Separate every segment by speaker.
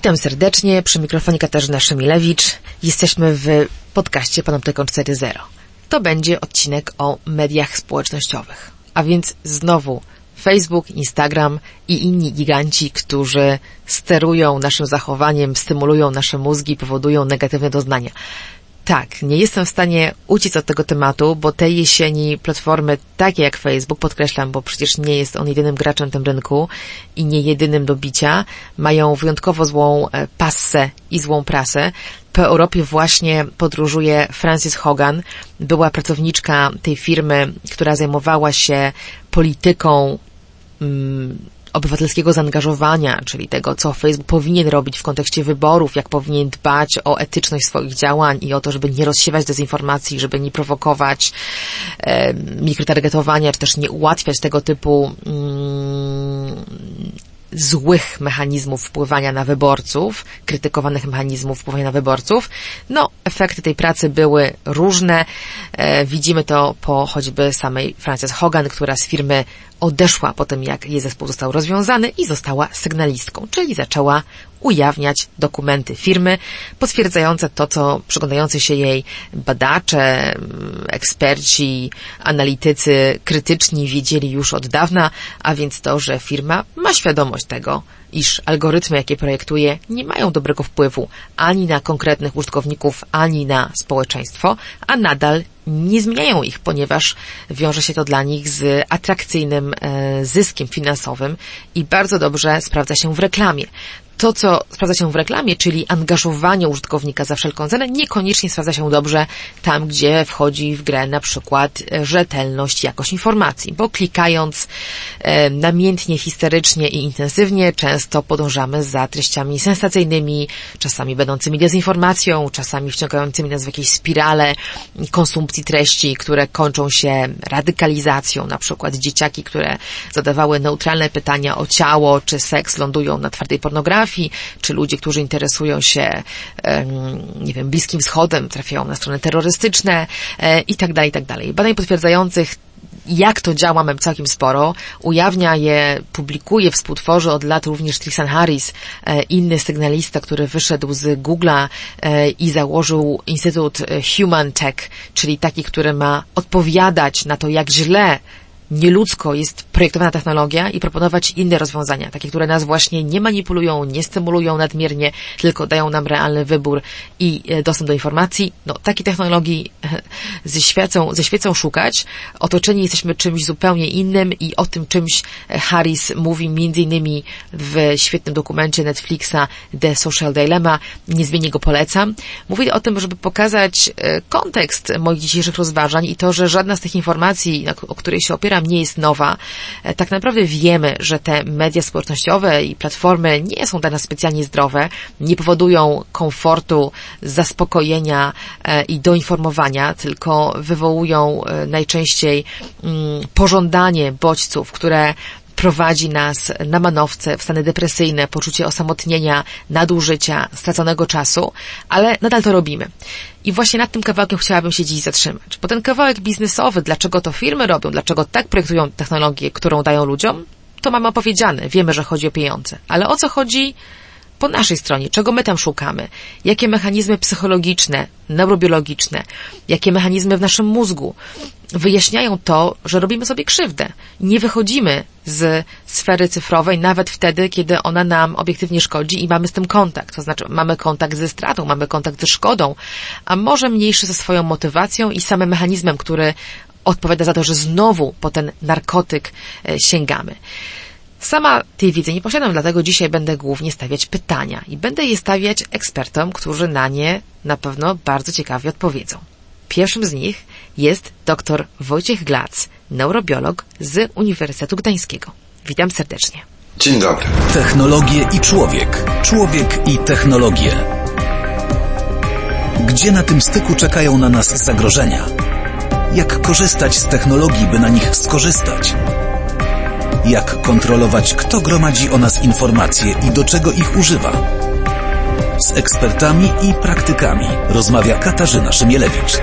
Speaker 1: Witam serdecznie, przy mikrofonie Katarzyna Szymilewicz. Jesteśmy w podcaście Panoptykon 4.0. To będzie odcinek o mediach społecznościowych. A więc znowu Facebook, Instagram i inni giganci, którzy sterują naszym zachowaniem, stymulują nasze mózgi, powodują negatywne doznania. Tak, nie jestem w stanie uciec od tego tematu, bo tej jesieni platformy takie jak Facebook, podkreślam, bo przecież nie jest on jedynym graczem w tym rynku i nie jedynym do bicia, mają wyjątkowo złą e, passę i złą prasę. Po Europie właśnie podróżuje Frances Hogan, była pracowniczka tej firmy, która zajmowała się polityką mm, obywatelskiego zaangażowania, czyli tego, co Facebook powinien robić w kontekście wyborów, jak powinien dbać o etyczność swoich działań i o to, żeby nie rozsiewać dezinformacji, żeby nie prowokować e, mikrotargetowania, czy też nie ułatwiać tego typu mm, złych mechanizmów wpływania na wyborców, krytykowanych mechanizmów wpływania na wyborców. No, efekty tej pracy były różne. E, widzimy to po choćby samej Frances Hogan, która z firmy odeszła po tym, jak jej zespół został rozwiązany i została sygnalistką, czyli zaczęła ujawniać dokumenty firmy potwierdzające to, co przyglądający się jej badacze, eksperci, analitycy krytyczni wiedzieli już od dawna, a więc to, że firma ma świadomość tego, iż algorytmy, jakie projektuje, nie mają dobrego wpływu ani na konkretnych użytkowników, ani na społeczeństwo, a nadal nie zmieniają ich, ponieważ wiąże się to dla nich z atrakcyjnym e, zyskiem finansowym i bardzo dobrze sprawdza się w reklamie to, co sprawdza się w reklamie, czyli angażowanie użytkownika za wszelką cenę, niekoniecznie sprawdza się dobrze tam, gdzie wchodzi w grę na przykład e, rzetelność, jakość informacji, bo klikając e, namiętnie, histerycznie i intensywnie, często podążamy za treściami sensacyjnymi, czasami będącymi dezinformacją, czasami wciągającymi nas w jakieś spirale konsumpcji treści, które kończą się radykalizacją, na przykład dzieciaki, które zadawały neutralne pytania o ciało czy seks lądują na twardej pornografii, czy ludzie, którzy interesują się, nie wiem, Bliskim Wschodem, trafiają na strony terrorystyczne e, i tak dalej, i tak dalej. Badań potwierdzających jak to działa, mam całkiem sporo. Ujawnia je, publikuje, współtworzy od lat również Tristan Harris, e, inny sygnalista, który wyszedł z Google'a e, i założył Instytut Human Tech, czyli taki, który ma odpowiadać na to, jak źle nieludzko jest projektowana technologia i proponować inne rozwiązania, takie, które nas właśnie nie manipulują, nie stymulują nadmiernie, tylko dają nam realny wybór i e, dostęp do informacji. No, takiej technologii e, ze świecą, ze świecą szukać. Otoczeni jesteśmy czymś zupełnie innym i o tym czymś e, Harris mówi między innymi w świetnym dokumencie Netflixa The Social Dilemma. Niezmiennie go polecam. Mówi o tym, żeby pokazać kontekst moich dzisiejszych rozważań i to, że żadna z tych informacji, o której się opieram, nie jest nowa. E, tak naprawdę wiemy, że te media społecznościowe i platformy nie są dla nas specjalnie zdrowe, nie powodują komfortu, zaspokojenia e, i doinformowania, tylko wywołują e, najczęściej mm, pożądanie bodźców, które prowadzi nas na manowce, w stany depresyjne, poczucie osamotnienia, nadużycia, straconego czasu, ale nadal to robimy. I właśnie nad tym kawałkiem chciałabym się dziś zatrzymać. Bo ten kawałek biznesowy, dlaczego to firmy robią, dlaczego tak projektują technologię, którą dają ludziom, to mamy opowiedziane. Wiemy, że chodzi o pieniądze. Ale o co chodzi po naszej stronie, czego my tam szukamy, jakie mechanizmy psychologiczne, neurobiologiczne, jakie mechanizmy w naszym mózgu wyjaśniają to, że robimy sobie krzywdę. Nie wychodzimy z sfery cyfrowej nawet wtedy, kiedy ona nam obiektywnie szkodzi i mamy z tym kontakt. To znaczy mamy kontakt ze stratą, mamy kontakt ze szkodą, a może mniejszy ze swoją motywacją i samym mechanizmem, który odpowiada za to, że znowu po ten narkotyk e, sięgamy. Sama tej wiedzy nie posiadam, dlatego dzisiaj będę głównie stawiać pytania i będę je stawiać ekspertom, którzy na nie na pewno bardzo ciekawie odpowiedzą. Pierwszym z nich jest dr Wojciech Glac, neurobiolog z Uniwersytetu Gdańskiego. Witam serdecznie.
Speaker 2: Dzień dobry.
Speaker 3: Technologie i człowiek. Człowiek i technologie. Gdzie na tym styku czekają na nas zagrożenia? Jak korzystać z technologii, by na nich skorzystać? Jak kontrolować, kto gromadzi o nas informacje i do czego ich używa? Z ekspertami i praktykami rozmawia Katarzyna Szymielewicz.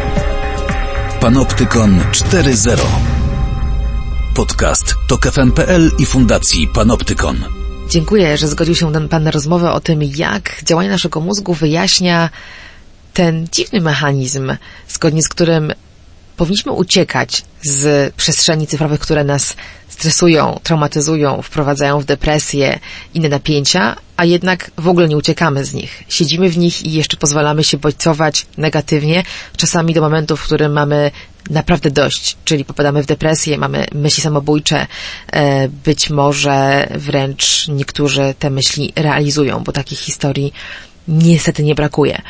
Speaker 3: Panoptykon 4.0 Podcast to KFM.pl i Fundacji Panoptykon.
Speaker 1: Dziękuję, że zgodził się Pan na rozmowę o tym, jak działanie naszego mózgu wyjaśnia ten dziwny mechanizm, zgodnie z którym powinniśmy uciekać z przestrzeni cyfrowych, które nas stresują, traumatyzują, wprowadzają w depresję, inne napięcia, a jednak w ogóle nie uciekamy z nich. Siedzimy w nich i jeszcze pozwalamy się bodźcować negatywnie, czasami do momentu, w którym mamy naprawdę dość, czyli popadamy w depresję, mamy myśli samobójcze, e, być może wręcz niektórzy te myśli realizują, bo takich historii niestety nie brakuje.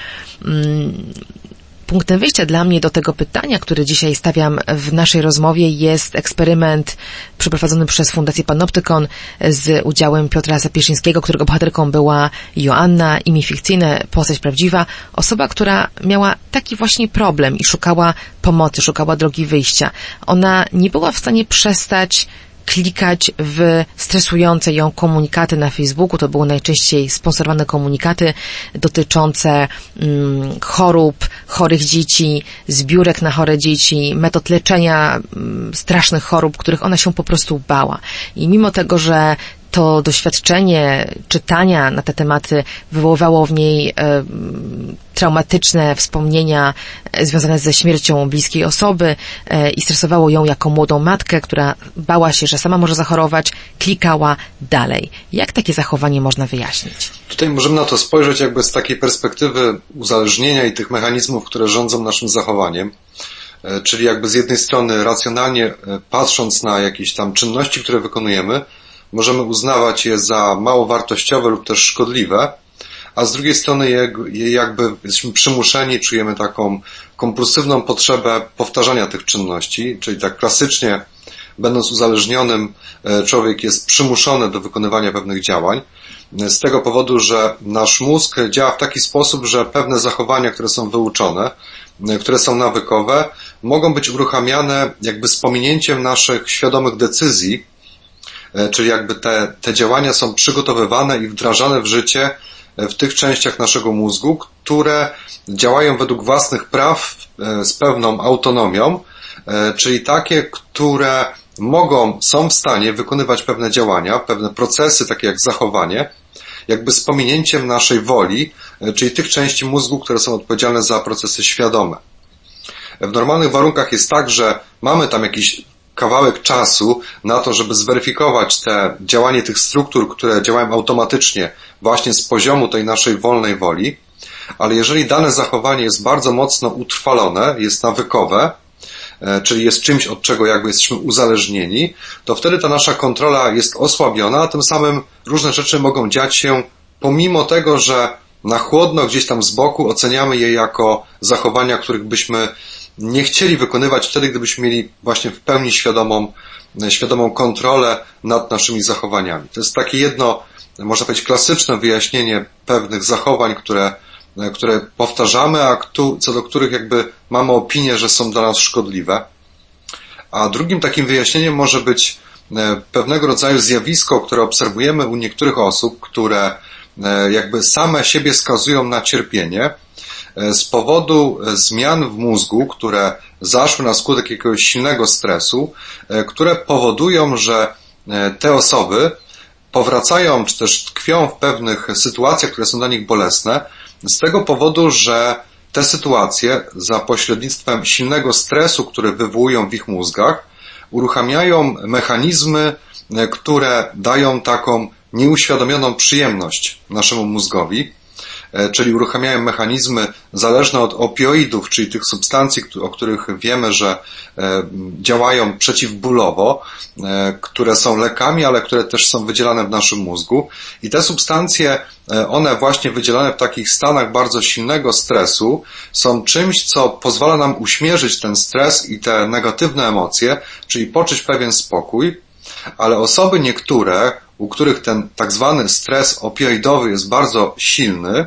Speaker 1: Punktem wyjścia dla mnie do tego pytania, które dzisiaj stawiam w naszej rozmowie jest eksperyment przeprowadzony przez Fundację Panoptykon z udziałem Piotra Sapieszyńskiego, którego bohaterką była Joanna, imię fikcyjne, postać prawdziwa, osoba, która miała taki właśnie problem i szukała pomocy, szukała drogi wyjścia. Ona nie była w stanie przestać klikać w stresujące ją komunikaty na Facebooku. To były najczęściej sponsorowane komunikaty dotyczące mm, chorób, chorych dzieci, zbiórek na chore dzieci, metod leczenia mm, strasznych chorób, których ona się po prostu bała. I mimo tego, że to doświadczenie czytania na te tematy wywoływało w niej e, traumatyczne wspomnienia e, związane ze śmiercią bliskiej osoby e, i stresowało ją jako młodą matkę, która bała się, że sama może zachorować, klikała dalej. Jak takie zachowanie można wyjaśnić?
Speaker 2: Tutaj możemy na to spojrzeć jakby z takiej perspektywy uzależnienia i tych mechanizmów, które rządzą naszym zachowaniem. Czyli jakby z jednej strony racjonalnie patrząc na jakieś tam czynności, które wykonujemy, możemy uznawać je za mało wartościowe lub też szkodliwe, a z drugiej strony jakby jesteśmy przymuszeni, czujemy taką kompulsywną potrzebę powtarzania tych czynności, czyli tak klasycznie będąc uzależnionym, e, człowiek jest przymuszony do wykonywania pewnych działań, z tego powodu, że nasz mózg działa w taki sposób, że pewne zachowania, które są wyuczone, e, które są nawykowe, mogą być uruchamiane jakby z pominięciem naszych świadomych decyzji, E, czyli jakby te, te działania są przygotowywane i wdrażane w życie e, w tych częściach naszego mózgu, które działają według własnych praw e, z pewną autonomią, czyli takie, które mogą, są w stanie wykonywać pewne działania, pewne procesy, takie jak zachowanie, jakby z pominięciem naszej woli, czyli tych części mózgu, które są odpowiedzialne za procesy świadome. W normalnych warunkach jest tak, że mamy tam jakiś kawałek czasu na to, żeby zweryfikować te działanie tych struktur, które działają automatycznie właśnie z poziomu tej naszej wolnej woli, ale jeżeli dane zachowanie jest bardzo mocno utrwalone, jest nawykowe, e, czyli jest czymś, od czego jakby jesteśmy uzależnieni, to wtedy ta nasza kontrola jest osłabiona, a tym samym różne rzeczy mogą dziać się pomimo tego, że na chłodno gdzieś tam z boku oceniamy je jako zachowania, których byśmy nie chcieli wykonywać wtedy, gdybyśmy mieli właśnie w pełni świadomą, świadomą kontrolę nad naszymi zachowaniami. To jest takie jedno, można powiedzieć, klasyczne wyjaśnienie pewnych zachowań, które, które powtarzamy, a co do których jakby mamy opinię, że są dla nas szkodliwe. A drugim takim wyjaśnieniem może być e, pewnego rodzaju zjawisko, które obserwujemy u niektórych osób, które e, jakby same siebie skazują na cierpienie, z powodu e, zmian w mózgu, które zaszły na skutek jakiegoś silnego stresu, e, które powodują, że te osoby powracają, czy też tkwią w pewnych sytuacjach, które są dla nich bolesne, z tego powodu, że te sytuacje za pośrednictwem silnego stresu, który wywołują w ich mózgach, uruchamiają mechanizmy, które dają taką nieuświadomioną przyjemność naszemu mózgowi. E, czyli uruchamiają mechanizmy zależne od opioidów, czyli tych substancji, o których wiemy, że e, działają przeciwbólowo, e, które są lekami, ale które też są wydzielane w naszym mózgu. I te substancje, one właśnie wydzielane w takich stanach bardzo silnego stresu, są czymś, co pozwala nam uśmierzyć ten stres i te negatywne emocje, czyli poczuć pewien spokój, ale osoby niektóre, u których ten tak zwany stres opioidowy jest bardzo silny,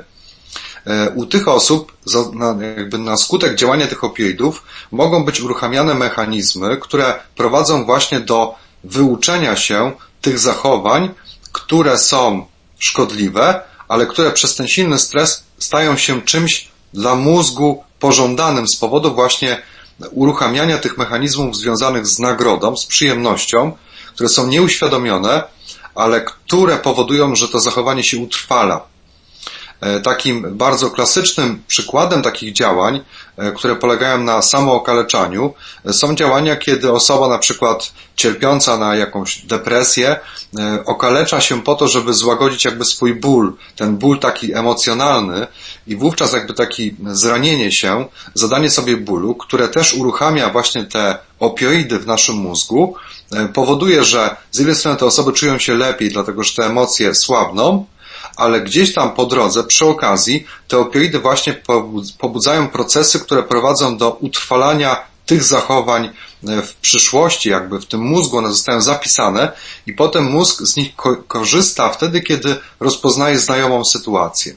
Speaker 2: u tych osób, jakby na skutek działania tych opioidów, mogą być uruchamiane mechanizmy, które prowadzą właśnie do wyuczenia się tych zachowań, które są szkodliwe, ale które przez ten silny stres stają się czymś dla mózgu pożądanym z powodu właśnie uruchamiania tych mechanizmów związanych z nagrodą, z przyjemnością, które są nieuświadomione, ale które powodują, że to zachowanie się utrwala. E, takim bardzo klasycznym przykładem takich działań, e, które polegają na samookaleczaniu, e, są działania, kiedy osoba na przykład cierpiąca na jakąś depresję okalecza się po to, żeby złagodzić jakby swój ból, ten ból taki emocjonalny i wówczas jakby taki zranienie się, zadanie sobie bólu, które też uruchamia właśnie te opioidy w naszym mózgu, powoduje, że z jednej strony te osoby czują się lepiej, dlatego że te emocje słabną, ale gdzieś tam po drodze, przy okazji, te opioidy właśnie pobudzają procesy, które prowadzą do utrwalania tych zachowań e, w przyszłości, jakby w tym mózgu one zostają zapisane i potem mózg z nich ko korzysta wtedy, kiedy rozpoznaje znajomą sytuację.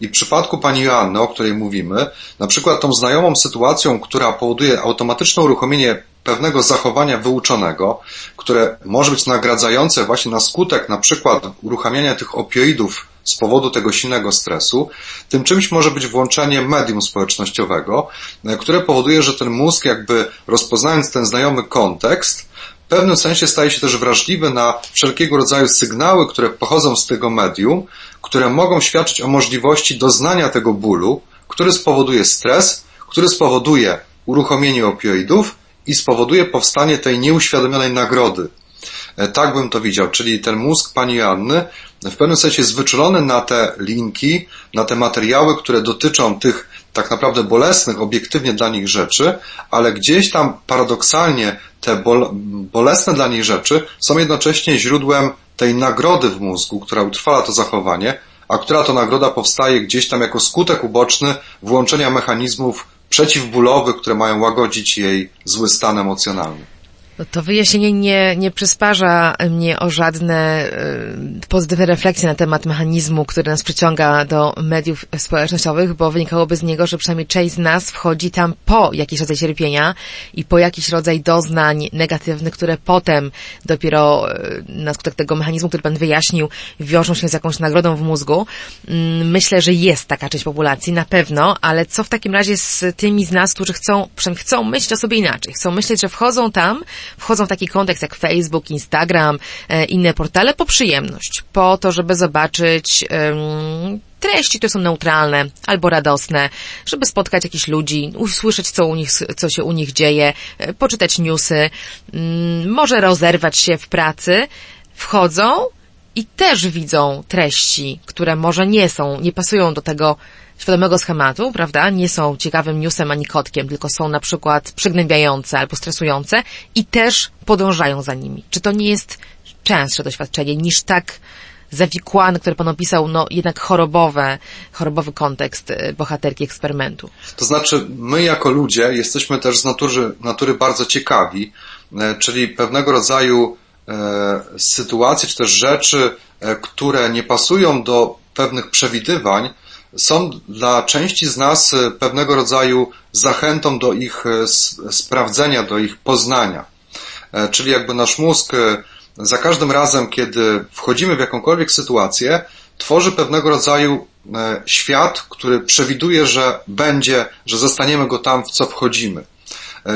Speaker 2: I w przypadku pani Joanny, o której mówimy, na przykład tą znajomą sytuacją, która powoduje automatyczne uruchomienie pewnego zachowania wyuczonego, które może być nagradzające właśnie na skutek na przykład uruchamiania tych opioidów z powodu tego silnego stresu, tym czymś może być włączenie medium społecznościowego, e, które powoduje, że ten mózg jakby rozpoznając ten znajomy kontekst, w pewnym sensie staje się też wrażliwy na wszelkiego rodzaju sygnały, które pochodzą z tego medium, które mogą świadczyć o możliwości doznania tego bólu, który spowoduje stres, który spowoduje uruchomienie opioidów i spowoduje powstanie tej nieuświadomionej nagrody. E, tak bym to widział, czyli ten mózg pani Joanny w pewnym sensie jest wyczulony na te linki, na te materiały, które dotyczą tych tak naprawdę bolesnych, obiektywnie dla nich rzeczy, ale gdzieś tam paradoksalnie te bol bolesne dla nich rzeczy są jednocześnie źródłem tej nagrody w mózgu, która utrwala to zachowanie, a która to nagroda powstaje gdzieś tam jako skutek uboczny włączenia mechanizmów przeciwbólowych, które mają łagodzić jej zły stan emocjonalny.
Speaker 1: No to wyjaśnienie nie, nie przysparza mnie o żadne y, pozytywne refleksje na temat mechanizmu, który nas przyciąga do mediów społecznościowych, bo wynikałoby z niego, że przynajmniej część z nas wchodzi tam po jakiś rodzaj cierpienia i po jakiś rodzaj doznań negatywnych, które potem dopiero y, na skutek tego mechanizmu, który Pan wyjaśnił, wiążą się z jakąś nagrodą w mózgu. Y, myślę, że jest taka część populacji, na pewno, ale co w takim razie z tymi z nas, którzy chcą, przynajmniej chcą myśleć o sobie inaczej, chcą myśleć, że wchodzą tam, wchodzą w taki kontekst jak Facebook, Instagram, e, inne portale po przyjemność, po to, żeby zobaczyć treści, które są neutralne albo radosne, żeby spotkać jakichś ludzi, usłyszeć, co, u nich, co się u nich dzieje, e, poczytać newsy, mm, może rozerwać się w pracy, wchodzą i też widzą treści, które może nie są, nie pasują do tego świadomego schematu, prawda? Nie są ciekawym newsem ani kotkiem, tylko są na przykład przygnębiające albo stresujące i też podążają za nimi. Czy to nie jest częstsze doświadczenie niż tak zawikłany, który pan opisał, no jednak chorobowe, chorobowy kontekst y, bohaterki eksperymentu.
Speaker 2: To znaczy, my jako ludzie jesteśmy też z natury, natury bardzo ciekawi, e, czyli pewnego rodzaju e, sytuacje, czy też rzeczy, e, które nie pasują do pewnych przewidywań, są dla części z nas e, pewnego rodzaju zachętą do ich e, sprawdzenia, do ich poznania. E, czyli jakby nasz mózg za każdym razem, kiedy wchodzimy w jakąkolwiek sytuację, tworzy pewnego rodzaju świat, który przewiduje, że będzie, że zostaniemy go tam, w co wchodzimy.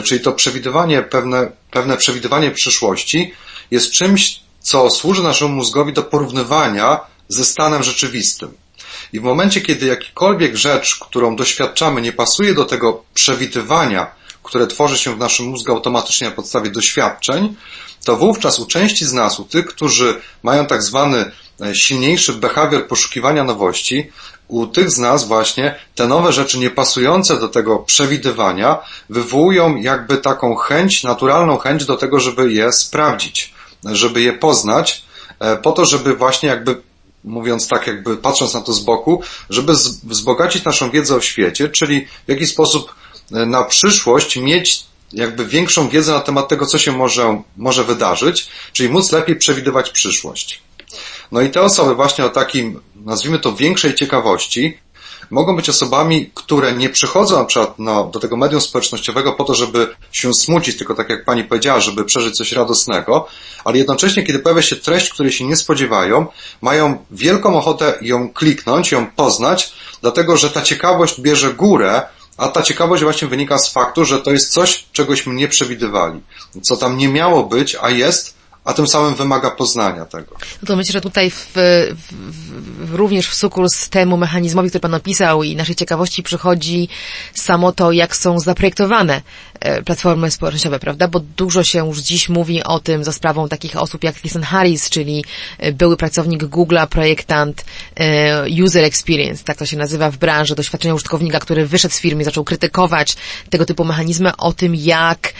Speaker 2: Czyli to przewidywanie, pewne, pewne przewidywanie przyszłości jest czymś, co służy naszemu mózgowi do porównywania ze stanem rzeczywistym. I w momencie, kiedy jakikolwiek rzecz, którą doświadczamy, nie pasuje do tego przewidywania, które tworzy się w naszym mózgu automatycznie na podstawie doświadczeń, to wówczas u części z nas, u tych, którzy mają tak zwany e, silniejszy behawior poszukiwania nowości, u tych z nas właśnie te nowe rzeczy niepasujące do tego przewidywania wywołują jakby taką chęć, naturalną chęć do tego, żeby je sprawdzić, żeby je poznać, e, po to, żeby właśnie jakby mówiąc tak jakby patrząc na to z boku, żeby wzbogacić naszą wiedzę o świecie, czyli w jaki sposób e, na przyszłość mieć jakby większą wiedzę na temat tego, co się może, może wydarzyć, czyli móc lepiej przewidywać przyszłość. No i te osoby właśnie o takim, nazwijmy to większej ciekawości, mogą być osobami, które nie przychodzą na przykład no, do tego medium społecznościowego po to, żeby się smucić, tylko tak jak pani powiedziała, żeby przeżyć coś radosnego, ale jednocześnie, kiedy pojawia się treść, której się nie spodziewają, mają wielką ochotę ją kliknąć, ją poznać, dlatego że ta ciekawość bierze górę, a ta ciekawość właśnie wynika z faktu, że to jest coś, czegośmy nie przewidywali. Co tam nie miało być, a jest, a tym samym wymaga poznania tego.
Speaker 1: No to myślę, że tutaj w, w, również w sukurs temu mechanizmowi, który Pan opisał i naszej ciekawości przychodzi samo to, jak są zaprojektowane platformy społecznościowe, prawda? Bo dużo się już dziś mówi o tym za sprawą takich osób jak Jason Harris, czyli e, były pracownik Google'a, projektant e, User Experience, tak to się nazywa w branży, doświadczenia użytkownika, który wyszedł z firmy, zaczął krytykować tego typu mechanizmy o tym, jak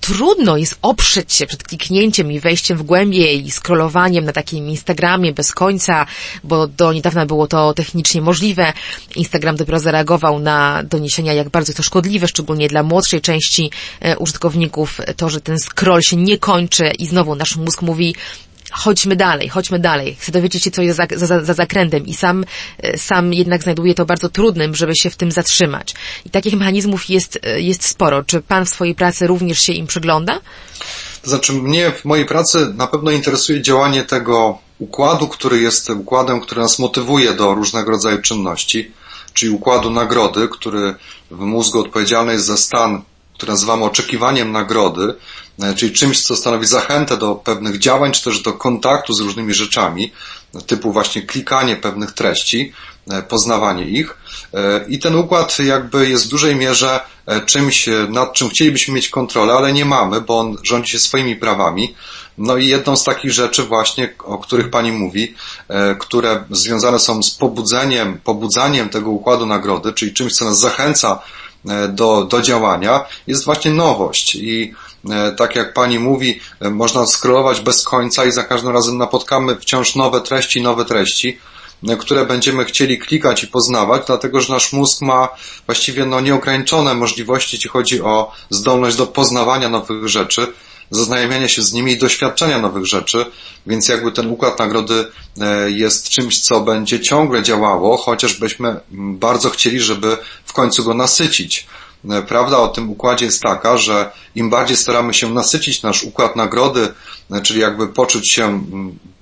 Speaker 1: trudno jest oprzeć się przed kliknięciem i wejściem w głębie i scrollowaniem na takim Instagramie bez końca, bo do niedawna było to technicznie możliwe. Instagram dopiero zareagował na doniesienia, jak bardzo to szkodliwe, szczególnie dla młodszej części e, użytkowników, to, że ten scroll się nie kończy i znowu nasz mózg mówi, chodźmy dalej, chodźmy dalej. Chcę dowiedzieć się, co jest za, za, za zakrętem i sam, e, sam jednak znajduję to bardzo trudnym, żeby się w tym zatrzymać. I takich mechanizmów jest, e, jest sporo. Czy Pan w swojej pracy również się im przygląda?
Speaker 2: To znaczy mnie w mojej pracy na pewno interesuje działanie tego układu, który jest układem, który nas motywuje do różnego rodzaju czynności, czyli układu nagrody, który w mózgu odpowiedzialny jest za stan, który nazywamy oczekiwaniem nagrody, E, czyli czymś, co stanowi zachętę do pewnych działań, czy też do kontaktu z różnymi rzeczami, typu właśnie klikanie pewnych treści, poznawanie ich. E, I ten układ jakby jest w dużej mierze czymś, nad czym chcielibyśmy mieć kontrolę, ale nie mamy, bo on rządzi się swoimi prawami. No i jedną z takich rzeczy właśnie, o których Pani mówi, które związane są z pobudzeniem, pobudzaniem tego układu nagrody, czyli czymś, co nas zachęca do, do działania, jest właśnie nowość. I E, tak jak pani mówi, e, można scrollować bez końca i za każdym razem napotkamy wciąż nowe treści, nowe treści, e, które będziemy chcieli klikać i poznawać, dlatego że nasz mózg ma właściwie no, nieograniczone możliwości, jeśli chodzi o zdolność do poznawania nowych rzeczy, zaznajamiania się z nimi i doświadczenia nowych rzeczy, więc jakby ten układ nagrody jest czymś, co będzie ciągle działało, chociaż byśmy bardzo chcieli, żeby w końcu go nasycić. E, prawda o tym układzie jest taka, że im bardziej staramy się nasycić nasz układ nagrody, e, czyli jakby poczuć się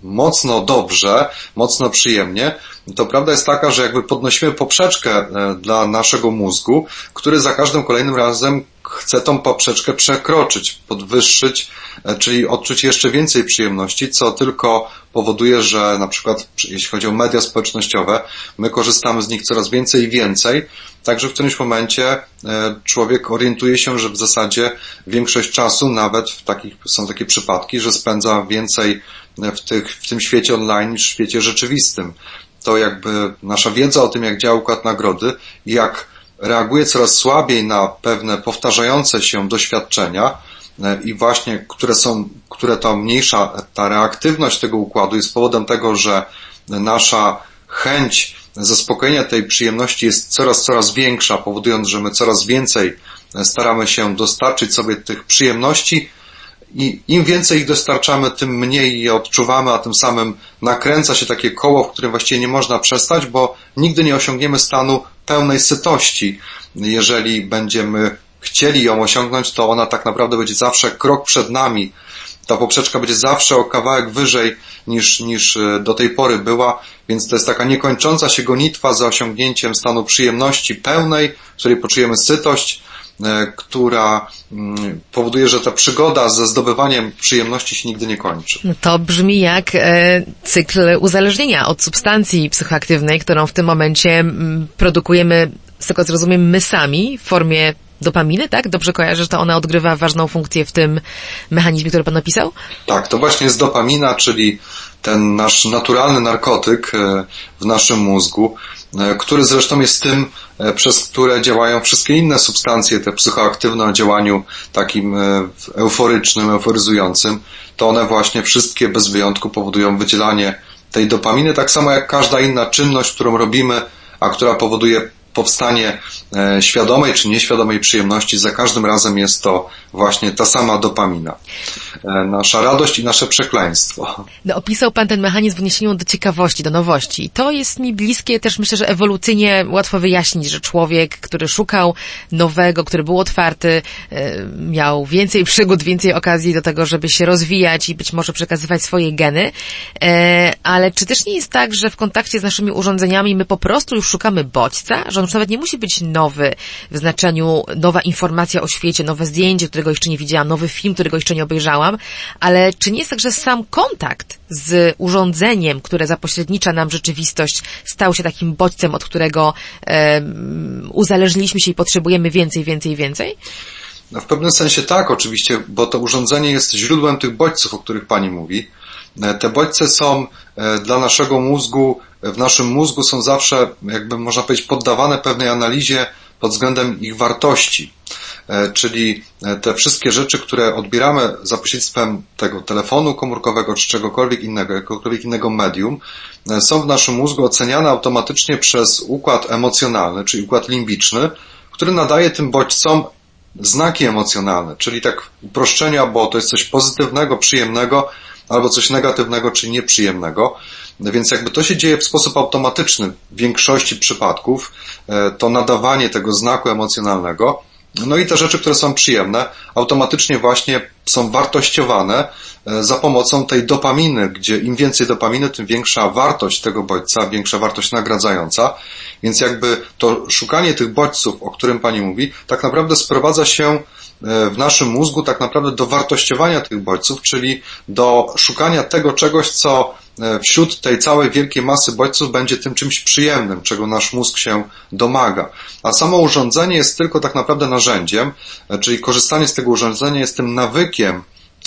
Speaker 2: mocno dobrze, mocno przyjemnie, to prawda jest taka, że jakby podnosimy poprzeczkę e, dla naszego mózgu, który za każdym kolejnym razem chce tą poprzeczkę przekroczyć, podwyższyć, czyli odczuć jeszcze więcej przyjemności, co tylko powoduje, że na przykład jeśli chodzi o media społecznościowe, my korzystamy z nich coraz więcej i więcej, także w którymś momencie e, człowiek orientuje się, że w zasadzie większość czasu, nawet w takich, są takie przypadki, że spędza więcej w, tych, w tym świecie online niż w świecie rzeczywistym. To jakby nasza wiedza o tym, jak działa układ nagrody jak reaguje coraz słabiej na pewne powtarzające się doświadczenia, E, i właśnie, które są, które to mniejsza, ta reaktywność tego układu jest powodem tego, że nasza chęć zaspokojenia tej przyjemności jest coraz, coraz większa, powodując, że my coraz więcej staramy się dostarczyć sobie tych przyjemności. I im więcej ich dostarczamy, tym mniej je odczuwamy, a tym samym nakręca się takie koło, w którym właściwie nie można przestać, bo nigdy nie osiągniemy stanu pełnej sytości, jeżeli będziemy chcieli ją osiągnąć, to ona tak naprawdę będzie zawsze krok przed nami. Ta poprzeczka będzie zawsze o kawałek wyżej niż, niż e, do tej pory była, więc to jest taka niekończąca się gonitwa za osiągnięciem stanu przyjemności pełnej, w której poczujemy sytość, która mm, powoduje, że ta przygoda ze zdobywaniem przyjemności się nigdy nie kończy.
Speaker 1: To brzmi jak e, cykl uzależnienia od substancji psychoaktywnej, którą w tym momencie mm, produkujemy, z tego co rozumiem, my sami w formie dopaminy, tak? Dobrze kojarzę, że to ona odgrywa ważną funkcję w tym mechanizmie, który Pan opisał?
Speaker 2: Tak, to właśnie jest dopamina, czyli ten nasz naturalny narkotyk e, w naszym mózgu, e, który zresztą jest tym, e, przez które działają wszystkie inne substancje, te psychoaktywne o działaniu takim euforycznym, euforyzującym, to one właśnie wszystkie bez wyjątku powodują wydzielanie tej dopaminy, tak samo jak każda inna czynność, którą robimy, a która powoduje powstanie e, świadomej czy nieświadomej przyjemności, za każdym razem jest to właśnie ta sama dopamina. E, nasza radość i nasze przekleństwo.
Speaker 1: No, opisał Pan ten mechanizm w odniesieniu do ciekawości, do nowości. I to jest mi bliskie też myślę, że ewolucyjnie łatwo wyjaśnić, że człowiek, który szukał nowego, który był otwarty, e, miał więcej przygód, więcej okazji do tego, żeby się rozwijać i być może przekazywać swoje geny. Ale czy też nie jest tak, że w kontakcie z naszymi urządzeniami my po prostu już szukamy bodźca, że już nawet nie musi być nowy w znaczeniu nowa informacja o świecie, nowe zdjęcie, którego jeszcze nie widziałam, nowy film, którego jeszcze nie obejrzałam, ale czy nie jest tak, że sam kontakt z urządzeniem, które zapośrednicza nam rzeczywistość, stał się takim bodźcem, od którego e, uzależniliśmy się i potrzebujemy więcej, więcej, więcej?
Speaker 2: No w pewnym sensie tak, oczywiście, bo to urządzenie jest źródłem tych bodźców, o których Pani mówi. E, te bodźce są e, dla naszego mózgu, e, w naszym mózgu są zawsze, jakby można powiedzieć, poddawane pewnej analizie pod względem ich wartości. Czyli te wszystkie rzeczy, które odbieramy za pośrednictwem tego telefonu komórkowego czy czegokolwiek innego, jakiegokolwiek innego medium, są w naszym mózgu oceniane automatycznie przez układ emocjonalny, czyli układ limbiczny, który nadaje tym bodźcom znaki emocjonalne, czyli tak uproszczenia, bo to jest coś pozytywnego, przyjemnego, albo coś negatywnego czy nieprzyjemnego. Więc jakby to się dzieje w sposób automatyczny w większości przypadków, e, to nadawanie tego znaku emocjonalnego. No i te rzeczy, które są przyjemne, automatycznie właśnie są wartościowane e, za pomocą tej dopaminy, gdzie im więcej dopaminy, tym większa wartość tego bodźca, większa wartość nagradzająca. Więc jakby to szukanie tych bodźców, o którym Pani mówi, tak naprawdę sprowadza się w naszym mózgu tak naprawdę do wartościowania tych bodźców, czyli do szukania tego czegoś, co e, wśród tej całej wielkiej masy bodźców będzie tym czymś przyjemnym, czego nasz mózg się domaga. A samo urządzenie jest tylko tak naprawdę narzędziem, e, czyli korzystanie z tego urządzenia jest tym nawykiem,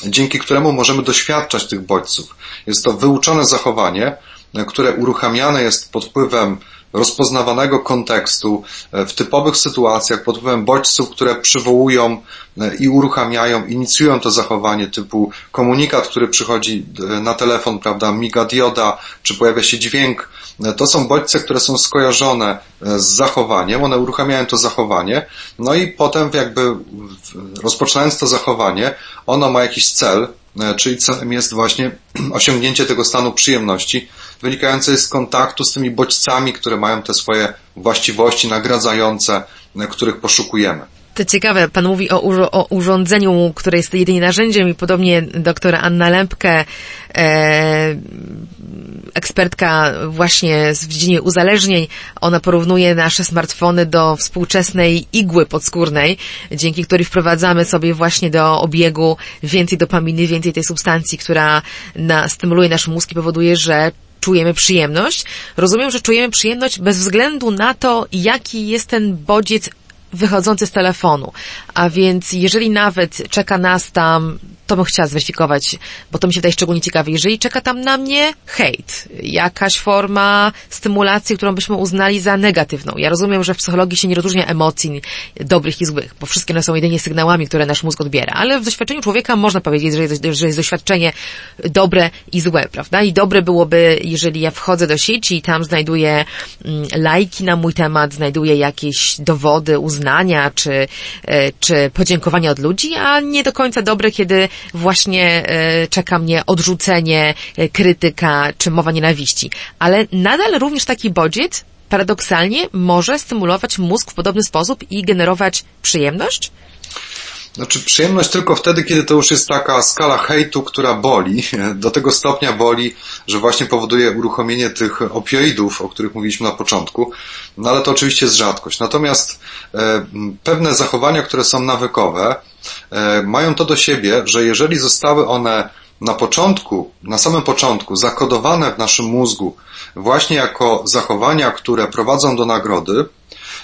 Speaker 2: dzięki któremu możemy doświadczać tych bodźców. Jest to wyuczone zachowanie, które uruchamiane jest pod wpływem rozpoznawanego kontekstu e, w typowych sytuacjach pod wpływem bodźców, które przywołują e, i uruchamiają, inicjują to zachowanie typu komunikat, który przychodzi e, na telefon, prawda, miga dioda, czy pojawia się dźwięk. To są bodźce, które są skojarzone z zachowaniem, one uruchamiają to zachowanie, no i potem jakby rozpoczynając to zachowanie, ono ma jakiś cel, czyli celem jest właśnie osiągnięcie tego stanu przyjemności, wynikającej z kontaktu z tymi bodźcami, które mają te swoje właściwości nagradzające, których poszukujemy.
Speaker 1: To ciekawe, pan mówi o, o, urządzeniu, które jest jedynie narzędziem i podobnie doktor Anna Lempke, e, ekspertka właśnie w dziedzinie uzależnień, ona porównuje nasze smartfony do współczesnej igły podskórnej, dzięki której wprowadzamy sobie właśnie do obiegu więcej dopaminy, więcej tej substancji, która na, stymuluje nasz mózg i powoduje, że czujemy przyjemność. Rozumiem, że czujemy przyjemność bez względu na to, jaki jest ten bodziec wychodzący z telefonu. A więc jeżeli nawet czeka nas tam to bym chciała zweryfikować, bo to mi się wydaje szczególnie ciekawe. Jeżeli czeka tam na mnie hejt, jakaś forma stymulacji, którą byśmy uznali za negatywną. Ja rozumiem, że w psychologii się nie rozróżnia emocji dobrych i złych, bo wszystkie one są jedynie sygnałami, które nasz mózg odbiera. Ale w doświadczeniu człowieka można powiedzieć, że jest, że jest doświadczenie dobre i złe, prawda? I dobre byłoby, jeżeli ja wchodzę do sieci i tam znajduję mm, lajki na mój temat, znajduję jakieś dowody uznania, czy, e, czy podziękowania od ludzi, a nie do końca dobre, kiedy właśnie e, czeka mnie odrzucenie, e, krytyka czy mowa nienawiści. Ale nadal również taki bodziec paradoksalnie może stymulować mózg w podobny sposób i generować przyjemność?
Speaker 2: Znaczy przyjemność tylko wtedy, kiedy to już jest taka skala hejtu, która boli, do tego stopnia boli, że właśnie powoduje uruchomienie tych opioidów, o których mówiliśmy na początku, no ale to oczywiście jest rzadkość. Natomiast e, pewne zachowania, które są nawykowe, e, mają to do siebie, że jeżeli zostały one na początku, na samym początku zakodowane w naszym mózgu właśnie jako zachowania, które prowadzą do nagrody,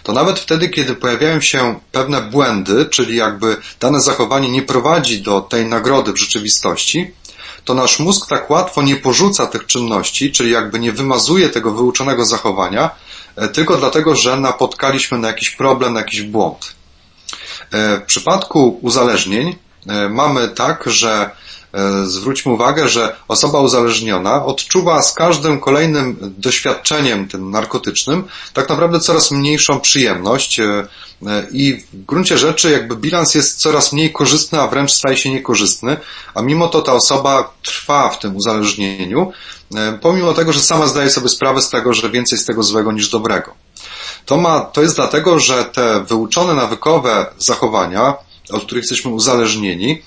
Speaker 2: to nawet wtedy, kiedy pojawiają się pewne błędy, czyli jakby dane zachowanie nie prowadzi do tej nagrody w rzeczywistości, to nasz mózg tak łatwo nie porzuca tych czynności, czyli jakby nie wymazuje tego wyuczonego zachowania, e, tylko dlatego, że napotkaliśmy na jakiś problem, na jakiś błąd. E, w przypadku uzależnień e, mamy tak, że zwróćmy uwagę, że osoba uzależniona odczuwa z każdym kolejnym doświadczeniem tym narkotycznym tak naprawdę coraz mniejszą przyjemność e, e, i w gruncie rzeczy jakby bilans jest coraz mniej korzystny, a wręcz staje się niekorzystny, a mimo to ta osoba trwa w tym uzależnieniu, pomimo tego, że sama zdaje sobie sprawę z tego, że więcej z tego złego niż dobrego. To, ma, to jest dlatego, że te wyuczone nawykowe zachowania, od których jesteśmy uzależnieni,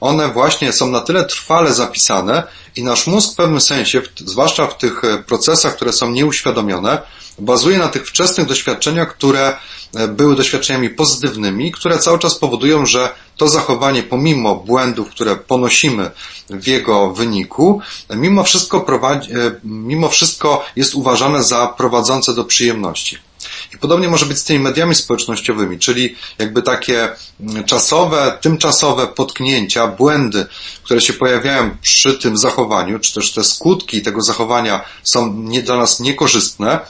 Speaker 2: one właśnie są na tyle trwale zapisane i nasz mózg w pewnym sensie, zwłaszcza w tych e, procesach, które są nieuświadomione, bazuje na tych wczesnych doświadczeniach, które e, były doświadczeniami pozytywnymi, które cały czas powodują, że to zachowanie, pomimo błędów, które ponosimy w jego wyniku, mimo wszystko, prowadzi, e, mimo wszystko jest uważane za prowadzące do przyjemności. I podobnie może być z tymi mediami społecznościowymi, czyli jakby takie mm, czasowe, tymczasowe potknięcia, błędy, które się pojawiają przy tym zachowaniu, czy też te skutki tego zachowania są nie, dla nas niekorzystne,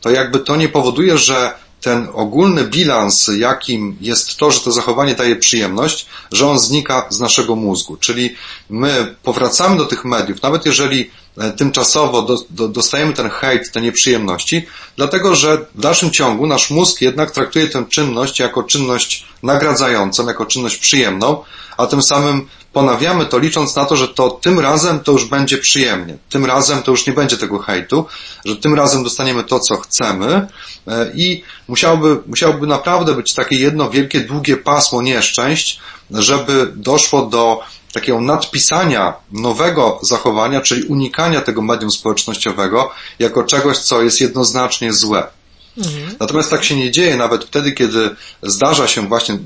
Speaker 2: to jakby to nie powoduje, że ten ogólny bilans, jakim jest to, że to zachowanie daje przyjemność, że on znika z naszego mózgu. Czyli my powracamy do tych mediów, nawet jeżeli tymczasowo do, do, dostajemy ten hejt, te nieprzyjemności, dlatego że w dalszym ciągu nasz mózg jednak traktuje tę czynność jako czynność nagradzającą, jako czynność przyjemną, a tym samym ponawiamy to licząc na to, że to tym razem to już będzie przyjemnie. Tym razem to już nie będzie tego hejtu, że tym razem dostaniemy to, co chcemy e, i musiałoby, musiałoby naprawdę być takie jedno wielkie, długie pasmo nieszczęść, żeby doszło do takiego nadpisania nowego zachowania, czyli unikania tego medium społecznościowego jako czegoś, co jest jednoznacznie złe. Mhm. Natomiast tak się nie dzieje nawet wtedy, kiedy zdarza się właśnie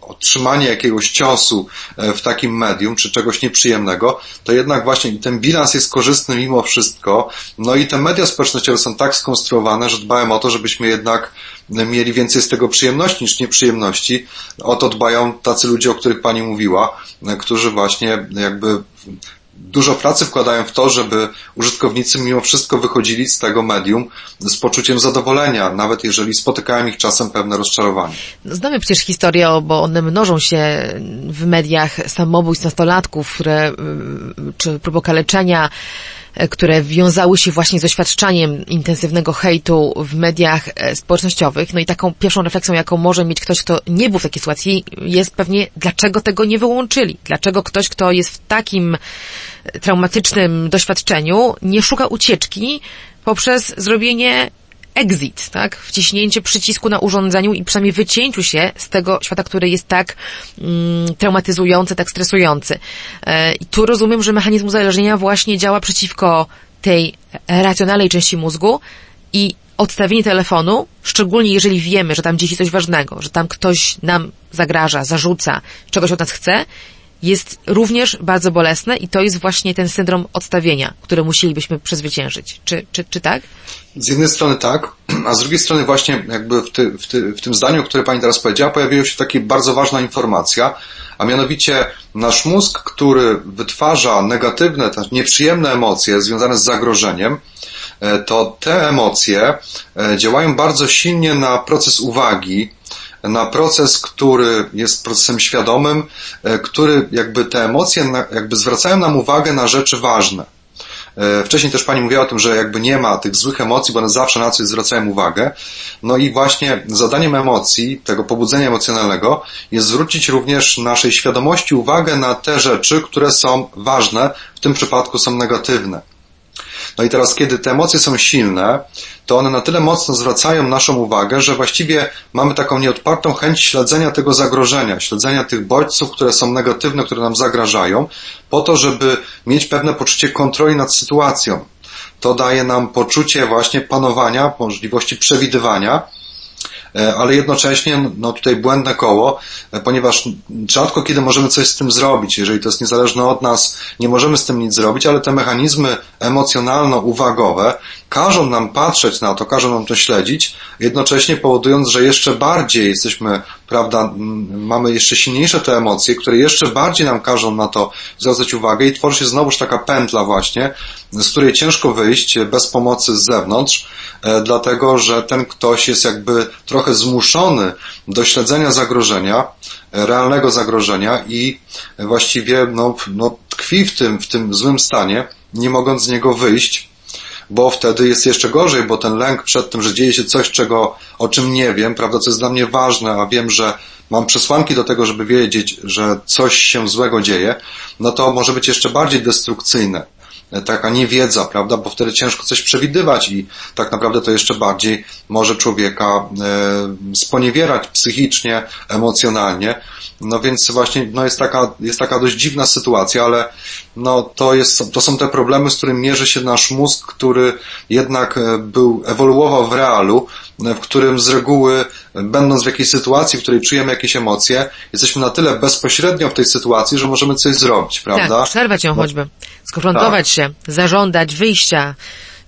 Speaker 2: otrzymanie jakiegoś ciosu e, w takim medium, czy czegoś nieprzyjemnego, to jednak właśnie ten bilans jest korzystny mimo wszystko. No i te media społecznościowe są tak skonstruowane, że dbają o to, żebyśmy jednak mieli więcej z tego przyjemności niż nieprzyjemności. O to dbają tacy ludzie, o których Pani mówiła, e, którzy właśnie jakby dużo pracy wkładają w to, żeby użytkownicy mimo wszystko wychodzili z tego medium z poczuciem zadowolenia, nawet jeżeli spotykają ich czasem pewne rozczarowanie.
Speaker 1: Znamy przecież historię, bo one mnożą się w mediach samobójstw nastolatków, które, czy prób okaleczenia, które wiązały się właśnie z doświadczaniem intensywnego hejtu w mediach e, społecznościowych. No i taką pierwszą refleksją, jaką może mieć ktoś, kto nie był w takiej sytuacji, jest pewnie, dlaczego tego nie wyłączyli? Dlaczego ktoś, kto jest w takim e, traumatycznym doświadczeniu, nie szuka ucieczki poprzez zrobienie exit, tak? Wciśnięcie przycisku na urządzeniu i przynajmniej wycięciu się z tego świata, który jest tak mm, traumatyzujący, tak stresujący. E, I tu rozumiem, że mechanizm uzależnienia właśnie działa przeciwko tej racjonalnej części mózgu i odstawienie telefonu, szczególnie jeżeli wiemy, że tam dzieci coś ważnego, że tam ktoś nam zagraża, zarzuca, czegoś od nas chce, jest również bardzo bolesne i to jest właśnie ten syndrom odstawienia, który musielibyśmy przezwyciężyć. Czy, czy, czy tak?
Speaker 2: Z jednej strony tak, a z drugiej strony właśnie jakby w, ty, w, ty, w tym zdaniu, które Pani teraz powiedziała, pojawiła się taka bardzo ważna informacja, a mianowicie nasz mózg, który wytwarza negatywne, nieprzyjemne emocje związane z zagrożeniem, e, to te emocje e, działają bardzo silnie na proces uwagi, na proces, który jest procesem świadomym, e, który jakby te emocje jakby zwracają nam uwagę na rzeczy ważne. E, wcześniej też Pani mówiła o tym, że jakby nie ma tych złych emocji, bo one zawsze na coś zwracają uwagę. No i właśnie zadaniem emocji, tego pobudzenia emocjonalnego jest zwrócić również naszej świadomości uwagę na te rzeczy, które są ważne, w tym przypadku są negatywne. No i teraz, kiedy te emocje są silne, to one na tyle mocno zwracają naszą uwagę, że właściwie mamy taką nieodpartą chęć śledzenia tego zagrożenia, śledzenia tych bodźców, które są negatywne, które nam zagrażają, po to, żeby mieć pewne poczucie kontroli nad sytuacją. To daje nam poczucie właśnie panowania, możliwości przewidywania, ale jednocześnie no tutaj błędne koło, e, ponieważ rzadko kiedy możemy coś z tym zrobić, jeżeli to jest niezależne od nas, nie możemy z tym nic zrobić, ale te mechanizmy emocjonalno-uwagowe każą nam patrzeć na to, każą nam to śledzić, jednocześnie powodując, że jeszcze bardziej jesteśmy, prawda, mamy jeszcze silniejsze te emocje, które jeszcze bardziej nam każą na to zwracać uwagę i tworzy się znowuż taka pętla właśnie, z której ciężko wyjść bez pomocy z zewnątrz, e, dlatego, że ten ktoś jest jakby trochę zmuszony do śledzenia zagrożenia, e, realnego zagrożenia i właściwie no, no, tkwi w tym, w tym złym stanie, nie mogąc z niego wyjść, bo wtedy jest jeszcze gorzej, bo ten lęk przed tym, że dzieje się coś, czego, o czym nie wiem, prawda, co jest dla mnie ważne, a wiem, że mam przesłanki do tego, żeby wiedzieć, że coś się złego dzieje, no to może być jeszcze bardziej destrukcyjne. Taka niewiedza, prawda, bo wtedy ciężko coś przewidywać i tak naprawdę to jeszcze bardziej może człowieka sponiewierać psychicznie, emocjonalnie. No więc właśnie no jest, taka, jest taka dość dziwna sytuacja, ale no to, jest, to są te problemy, z którymi mierzy się nasz mózg, który jednak był, ewoluował w realu, w którym z reguły, będąc w jakiejś sytuacji, w której czujemy jakieś emocje, jesteśmy na tyle bezpośrednio w tej sytuacji, że możemy coś zrobić, prawda?
Speaker 1: Tak, przerwać ją no, choćby, skonfrontować tak. Się, zażądać wyjścia,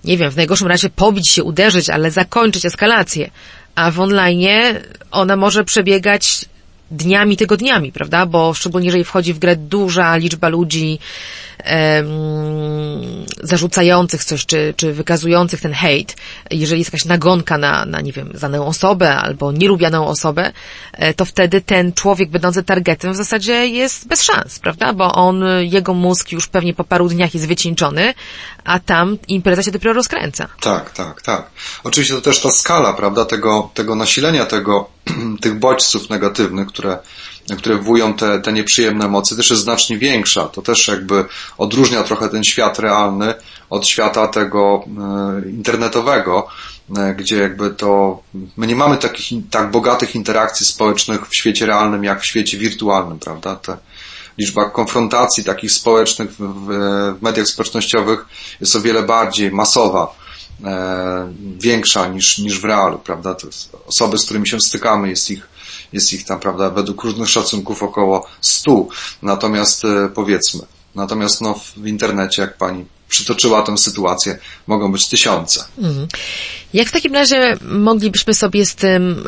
Speaker 1: nie wiem, w najgorszym razie pobić się, uderzyć, ale zakończyć eskalację. A w online ona może przebiegać dniami, tygodniami, prawda? Bo szczególnie jeżeli wchodzi w grę duża liczba ludzi um, zarzucających coś, czy, czy wykazujących ten hejt, jeżeli jest jakaś nagonka na, na, nie wiem, daną osobę albo nielubianą osobę, e, to wtedy ten człowiek będący targetem w zasadzie jest bez szans, prawda? Bo on, jego mózg już pewnie po paru dniach jest wycieńczony, a tam impreza się dopiero rozkręca.
Speaker 2: Tak, tak, tak. Oczywiście to też ta skala, prawda, tego, tego nasilenia tego, tych bodźców negatywnych, które, które wywołują te, te nieprzyjemne emocje, też jest znacznie większa. To też jakby odróżnia trochę ten świat realny od świata tego e, internetowego, e, gdzie jakby to, my nie mamy takich, tak bogatych interakcji społecznych w świecie realnym, jak w świecie wirtualnym, prawda? Te, liczba konfrontacji takich społecznych w, mediach społecznościowych jest o wiele bardziej masowa, e, większa niż, niż w realu, prawda? Osoby, z którymi się stykamy, jest ich, jest ich tam, prawda, według różnych szacunków około stu. Natomiast e, powiedzmy, natomiast no, w internecie, jak pani przytoczyła tę sytuację, mogą być tysiące. Mhm.
Speaker 1: Jak w takim razie moglibyśmy sobie z tym,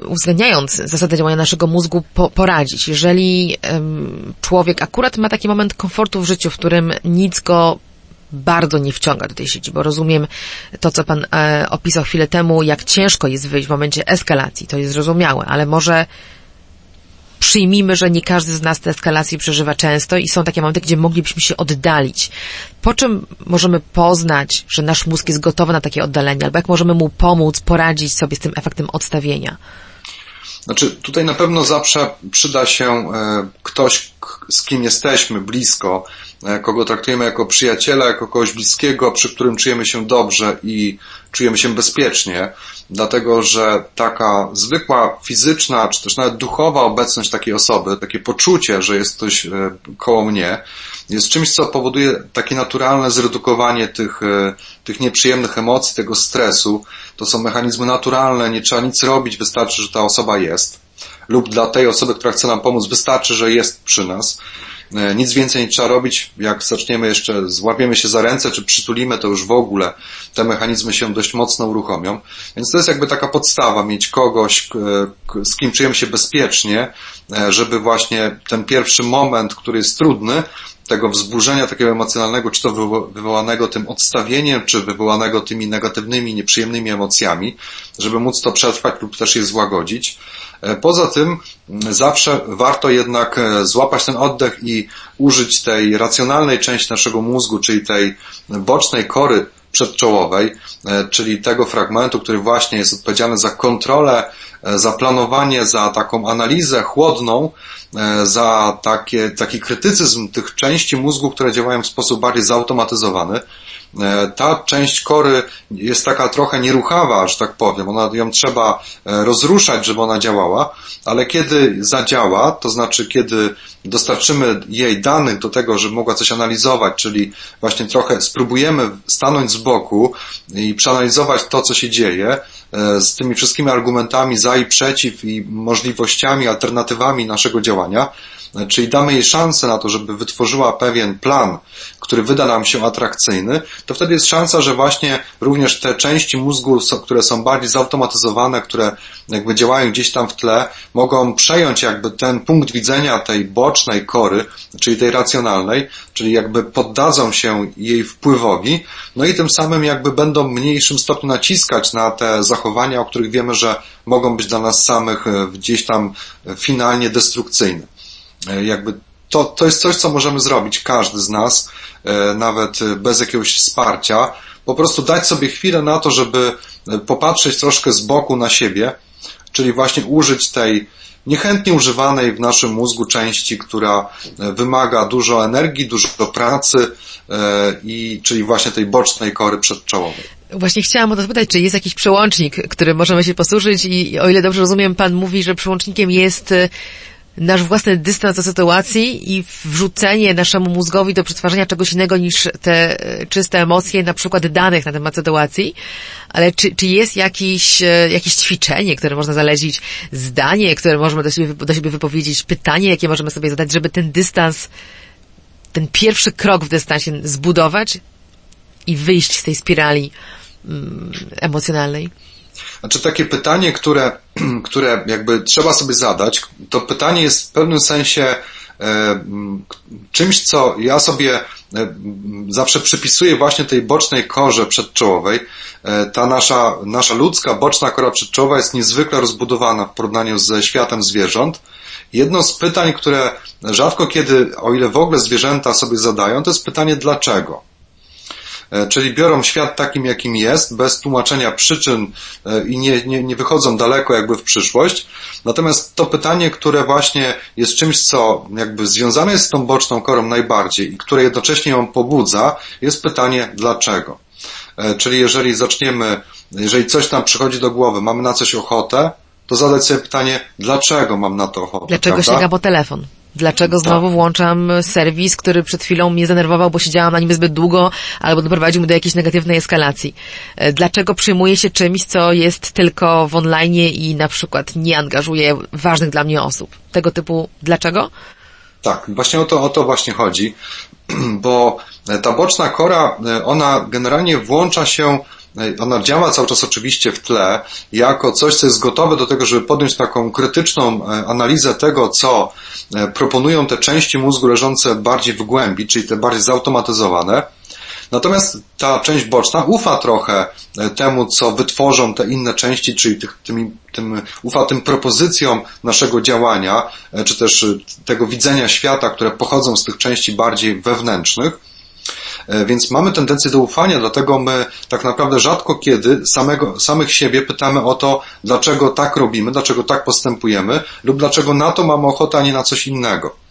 Speaker 1: yy, uwzględniając zasady działania naszego mózgu, po, poradzić? Jeżeli yy, człowiek akurat ma taki moment komfortu w życiu, w którym nic go bardzo nie wciąga do tej sieci, bo rozumiem to, co Pan e, opisał chwilę temu, jak ciężko jest wyjść w momencie eskalacji, to jest zrozumiałe, ale może przyjmijmy, że nie każdy z nas te eskalacje przeżywa często i są takie momenty, gdzie moglibyśmy się oddalić. Po czym możemy poznać, że nasz mózg jest gotowy na takie oddalenie, albo jak możemy mu pomóc, poradzić sobie z tym efektem odstawienia?
Speaker 2: Znaczy, tutaj na pewno zawsze przyda się e, ktoś, z kim jesteśmy blisko, e, kogo traktujemy jako przyjaciela, jako kogoś bliskiego, przy którym czujemy się dobrze i czujemy się bezpiecznie, dlatego że taka zwykła fizyczna, czy też nawet duchowa obecność takiej osoby, takie poczucie, że jest ktoś e, koło mnie, jest czymś, co powoduje takie naturalne zredukowanie tych, e, tych nieprzyjemnych emocji, tego stresu. To są mechanizmy naturalne, nie trzeba nic robić, wystarczy, że ta osoba jest. Lub dla tej osoby, która chce nam pomóc, wystarczy, że jest przy nas. E, nic więcej nie trzeba robić. Jak zaczniemy jeszcze, złapiemy się za ręce, czy przytulimy, to już w ogóle te mechanizmy się dość mocno uruchomią. Więc to jest jakby taka podstawa, mieć kogoś, z kim czujemy się bezpiecznie, e, żeby właśnie ten pierwszy moment, który jest trudny, tego wzburzenia takiego emocjonalnego, czy to wywołanego tym odstawieniem, czy wywołanego tymi negatywnymi, nieprzyjemnymi emocjami, żeby móc to przetrwać lub też je złagodzić. E, poza tym zawsze warto jednak e, złapać ten oddech i użyć tej racjonalnej części naszego mózgu, czyli tej bocznej kory przedczołowej, e, czyli tego fragmentu, który właśnie jest odpowiedzialny za kontrolę, za planowanie, za taką analizę chłodną, za takie, taki krytycyzm tych części mózgu, które działają w sposób bardziej zautomatyzowany. E, ta część kory jest taka trochę nieruchawa, że tak powiem. Ona, ją trzeba e, rozruszać, żeby ona działała, ale kiedy zadziała, to znaczy kiedy dostarczymy jej danych do tego, żeby mogła coś analizować, czyli właśnie trochę spróbujemy stanąć z boku i przeanalizować to, co się dzieje, e, z tymi wszystkimi argumentami za i przeciw i możliwościami, alternatywami naszego działania, czyli damy jej szansę na to, żeby wytworzyła pewien plan, który wyda nam się atrakcyjny, to wtedy jest szansa, że właśnie również te części mózgu, które są bardziej zautomatyzowane, które jakby działają gdzieś tam w tle, mogą przejąć jakby ten punkt widzenia tej bocznej kory, czyli tej racjonalnej, czyli jakby poddadzą się jej wpływowi, no i tym samym jakby będą w mniejszym stopniu naciskać na te zachowania, o których wiemy, że mogą być dla nas samych e, gdzieś tam finalnie destrukcyjne. E, jakby to, to jest coś, co możemy zrobić, każdy z nas, e, nawet bez jakiegoś wsparcia. Po prostu dać sobie chwilę na to, żeby popatrzeć troszkę z boku na siebie, czyli właśnie użyć tej niechętnie używanej w naszym mózgu części, która wymaga dużo energii, dużo pracy, i, czyli właśnie tej bocznej kory przedczołowej.
Speaker 1: Właśnie chciałam o to zapytać, czy jest jakiś przełącznik, którym możemy się posłużyć i o ile dobrze rozumiem, Pan mówi, że przełącznikiem jest nasz własny dystans do sytuacji i wrzucenie naszemu mózgowi do przetwarzania czegoś innego niż te e, czyste emocje, na przykład danych na temat sytuacji, ale czy, czy jest jakiś, e, jakieś ćwiczenie, które można zalecić, zdanie, które możemy do siebie, do siebie wypowiedzieć, pytanie, jakie możemy sobie zadać, żeby ten dystans, ten pierwszy krok w dystansie zbudować i wyjść z tej spirali mm, emocjonalnej?
Speaker 2: Znaczy takie pytanie, które, które jakby trzeba sobie zadać, to pytanie jest w pewnym sensie e, czymś, co ja sobie e, zawsze przypisuję właśnie tej bocznej korze przedczołowej. E, ta nasza, nasza ludzka boczna kora przedczołowa jest niezwykle rozbudowana w porównaniu ze światem zwierząt. Jedno z pytań, które rzadko kiedy, o ile w ogóle zwierzęta sobie zadają, to jest pytanie dlaczego. E, czyli biorą świat takim, jakim jest, bez tłumaczenia przyczyn e, i nie, nie, nie wychodzą daleko jakby w przyszłość. Natomiast to pytanie, które właśnie jest czymś, co jakby związane jest z tą boczną korą najbardziej i które jednocześnie ją pobudza, jest pytanie dlaczego. E, czyli jeżeli zaczniemy, jeżeli coś nam przychodzi do głowy, mamy na coś ochotę, to zadać sobie pytanie, dlaczego mam na to ochotę.
Speaker 1: Dlaczego prawda? sięga po telefon? Dlaczego tak. znowu włączam serwis, który przed chwilą mnie zdenerwował, bo siedziałam na nim zbyt długo, albo doprowadził mnie do jakiejś negatywnej eskalacji? E, dlaczego przyjmuję się czymś, co jest tylko w online i na przykład nie angażuje ważnych dla mnie osób? Tego typu dlaczego?
Speaker 2: Tak, właśnie o to, o to właśnie chodzi, bo ta boczna kora, e, ona generalnie włącza się ona działa cały czas oczywiście w tle, jako coś, co jest gotowe do tego, żeby podjąć taką krytyczną e, analizę tego, co e, proponują te części mózgu leżące bardziej w głębi, czyli te bardziej zautomatyzowane. Natomiast ta część boczna ufa trochę e, temu, co wytworzą te inne części, czyli tych, tym, tym, ufa tym propozycjom naszego działania, czy też tego widzenia świata, które pochodzą z tych części bardziej wewnętrznych. E, więc mamy tendencję do ufania, dlatego my tak naprawdę rzadko kiedy samego, samych siebie pytamy o to, dlaczego tak robimy, dlaczego tak postępujemy lub dlaczego na to mamy ochotę, a nie na coś innego.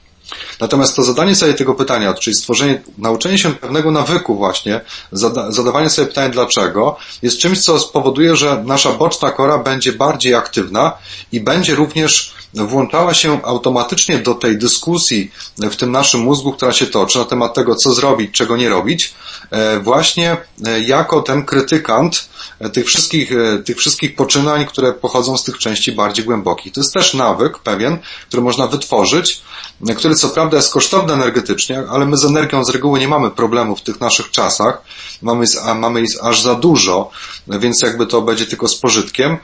Speaker 2: Natomiast to zadanie sobie tego pytania, czyli stworzenie, nauczenie się pewnego nawyku właśnie, zada, zadawanie sobie pytania dlaczego, jest czymś, co spowoduje, że nasza boczna kora będzie bardziej aktywna i będzie również włączała się automatycznie do tej dyskusji w tym naszym mózgu, która się toczy na temat tego, co zrobić, czego nie robić, e, właśnie e, jako ten krytykant tych wszystkich, tych wszystkich poczynań, które pochodzą z tych części bardziej głębokich. To jest też nawyk pewien, który można wytworzyć, który co prawda jest kosztowny energetycznie, ale my z energią z reguły nie mamy problemu w tych naszych czasach. Mamy, mamy aż za dużo, więc jakby to będzie tylko z pożytkiem,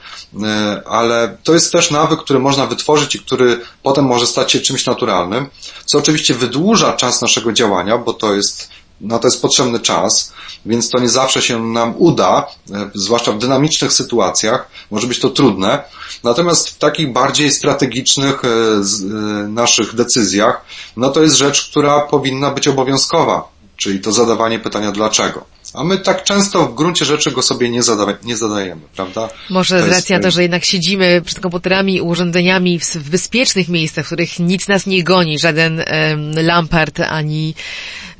Speaker 2: ale to jest też nawyk, który można wytworzyć i który potem może stać się czymś naturalnym, co oczywiście wydłuża czas naszego działania, bo to jest no to jest potrzebny czas, więc to nie zawsze się nam uda, e, zwłaszcza w dynamicznych sytuacjach, może być to trudne. Natomiast w takich bardziej strategicznych e, e, naszych decyzjach, no to jest rzecz, która powinna być obowiązkowa, czyli to zadawanie pytania dlaczego. A my tak często w gruncie rzeczy go sobie nie, zada, nie zadajemy, prawda?
Speaker 1: Może to racja to, że jednak siedzimy przed komputerami i urządzeniami w, w, bezpiecznych miejscach, w których nic nas nie goni, żaden um, lampart, ani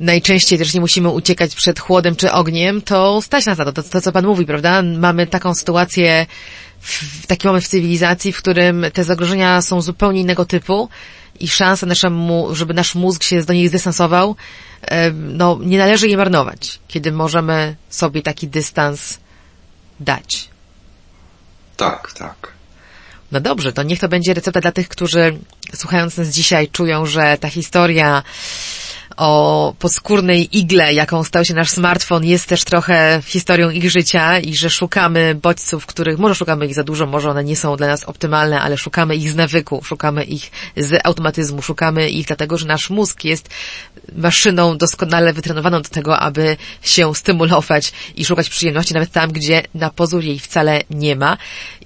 Speaker 1: najczęściej też nie musimy uciekać przed chłodem czy ogniem, to stać nas na to, to, to co Pan mówi, prawda? Mamy taką sytuację, w, taki moment w cywilizacji, w którym te zagrożenia są zupełnie innego typu i szansa naszemu, żeby nasz mózg się do nich zdystansował, no, nie należy je marnować, kiedy możemy sobie taki dystans dać.
Speaker 2: Tak, tak.
Speaker 1: No dobrze, to niech to będzie recepta dla tych, którzy słuchając nas dzisiaj czują, że ta historia o podskórnej igle, jaką stał się nasz smartfon, jest też trochę historią ich życia i że szukamy bodźców, których może szukamy ich za dużo, może one nie są dla nas optymalne, ale szukamy ich z nawyku, szukamy ich z automatyzmu, szukamy ich dlatego, że nasz mózg jest maszyną doskonale wytrenowaną do tego, aby się stymulować i szukać przyjemności nawet tam, gdzie na pozór jej wcale nie ma.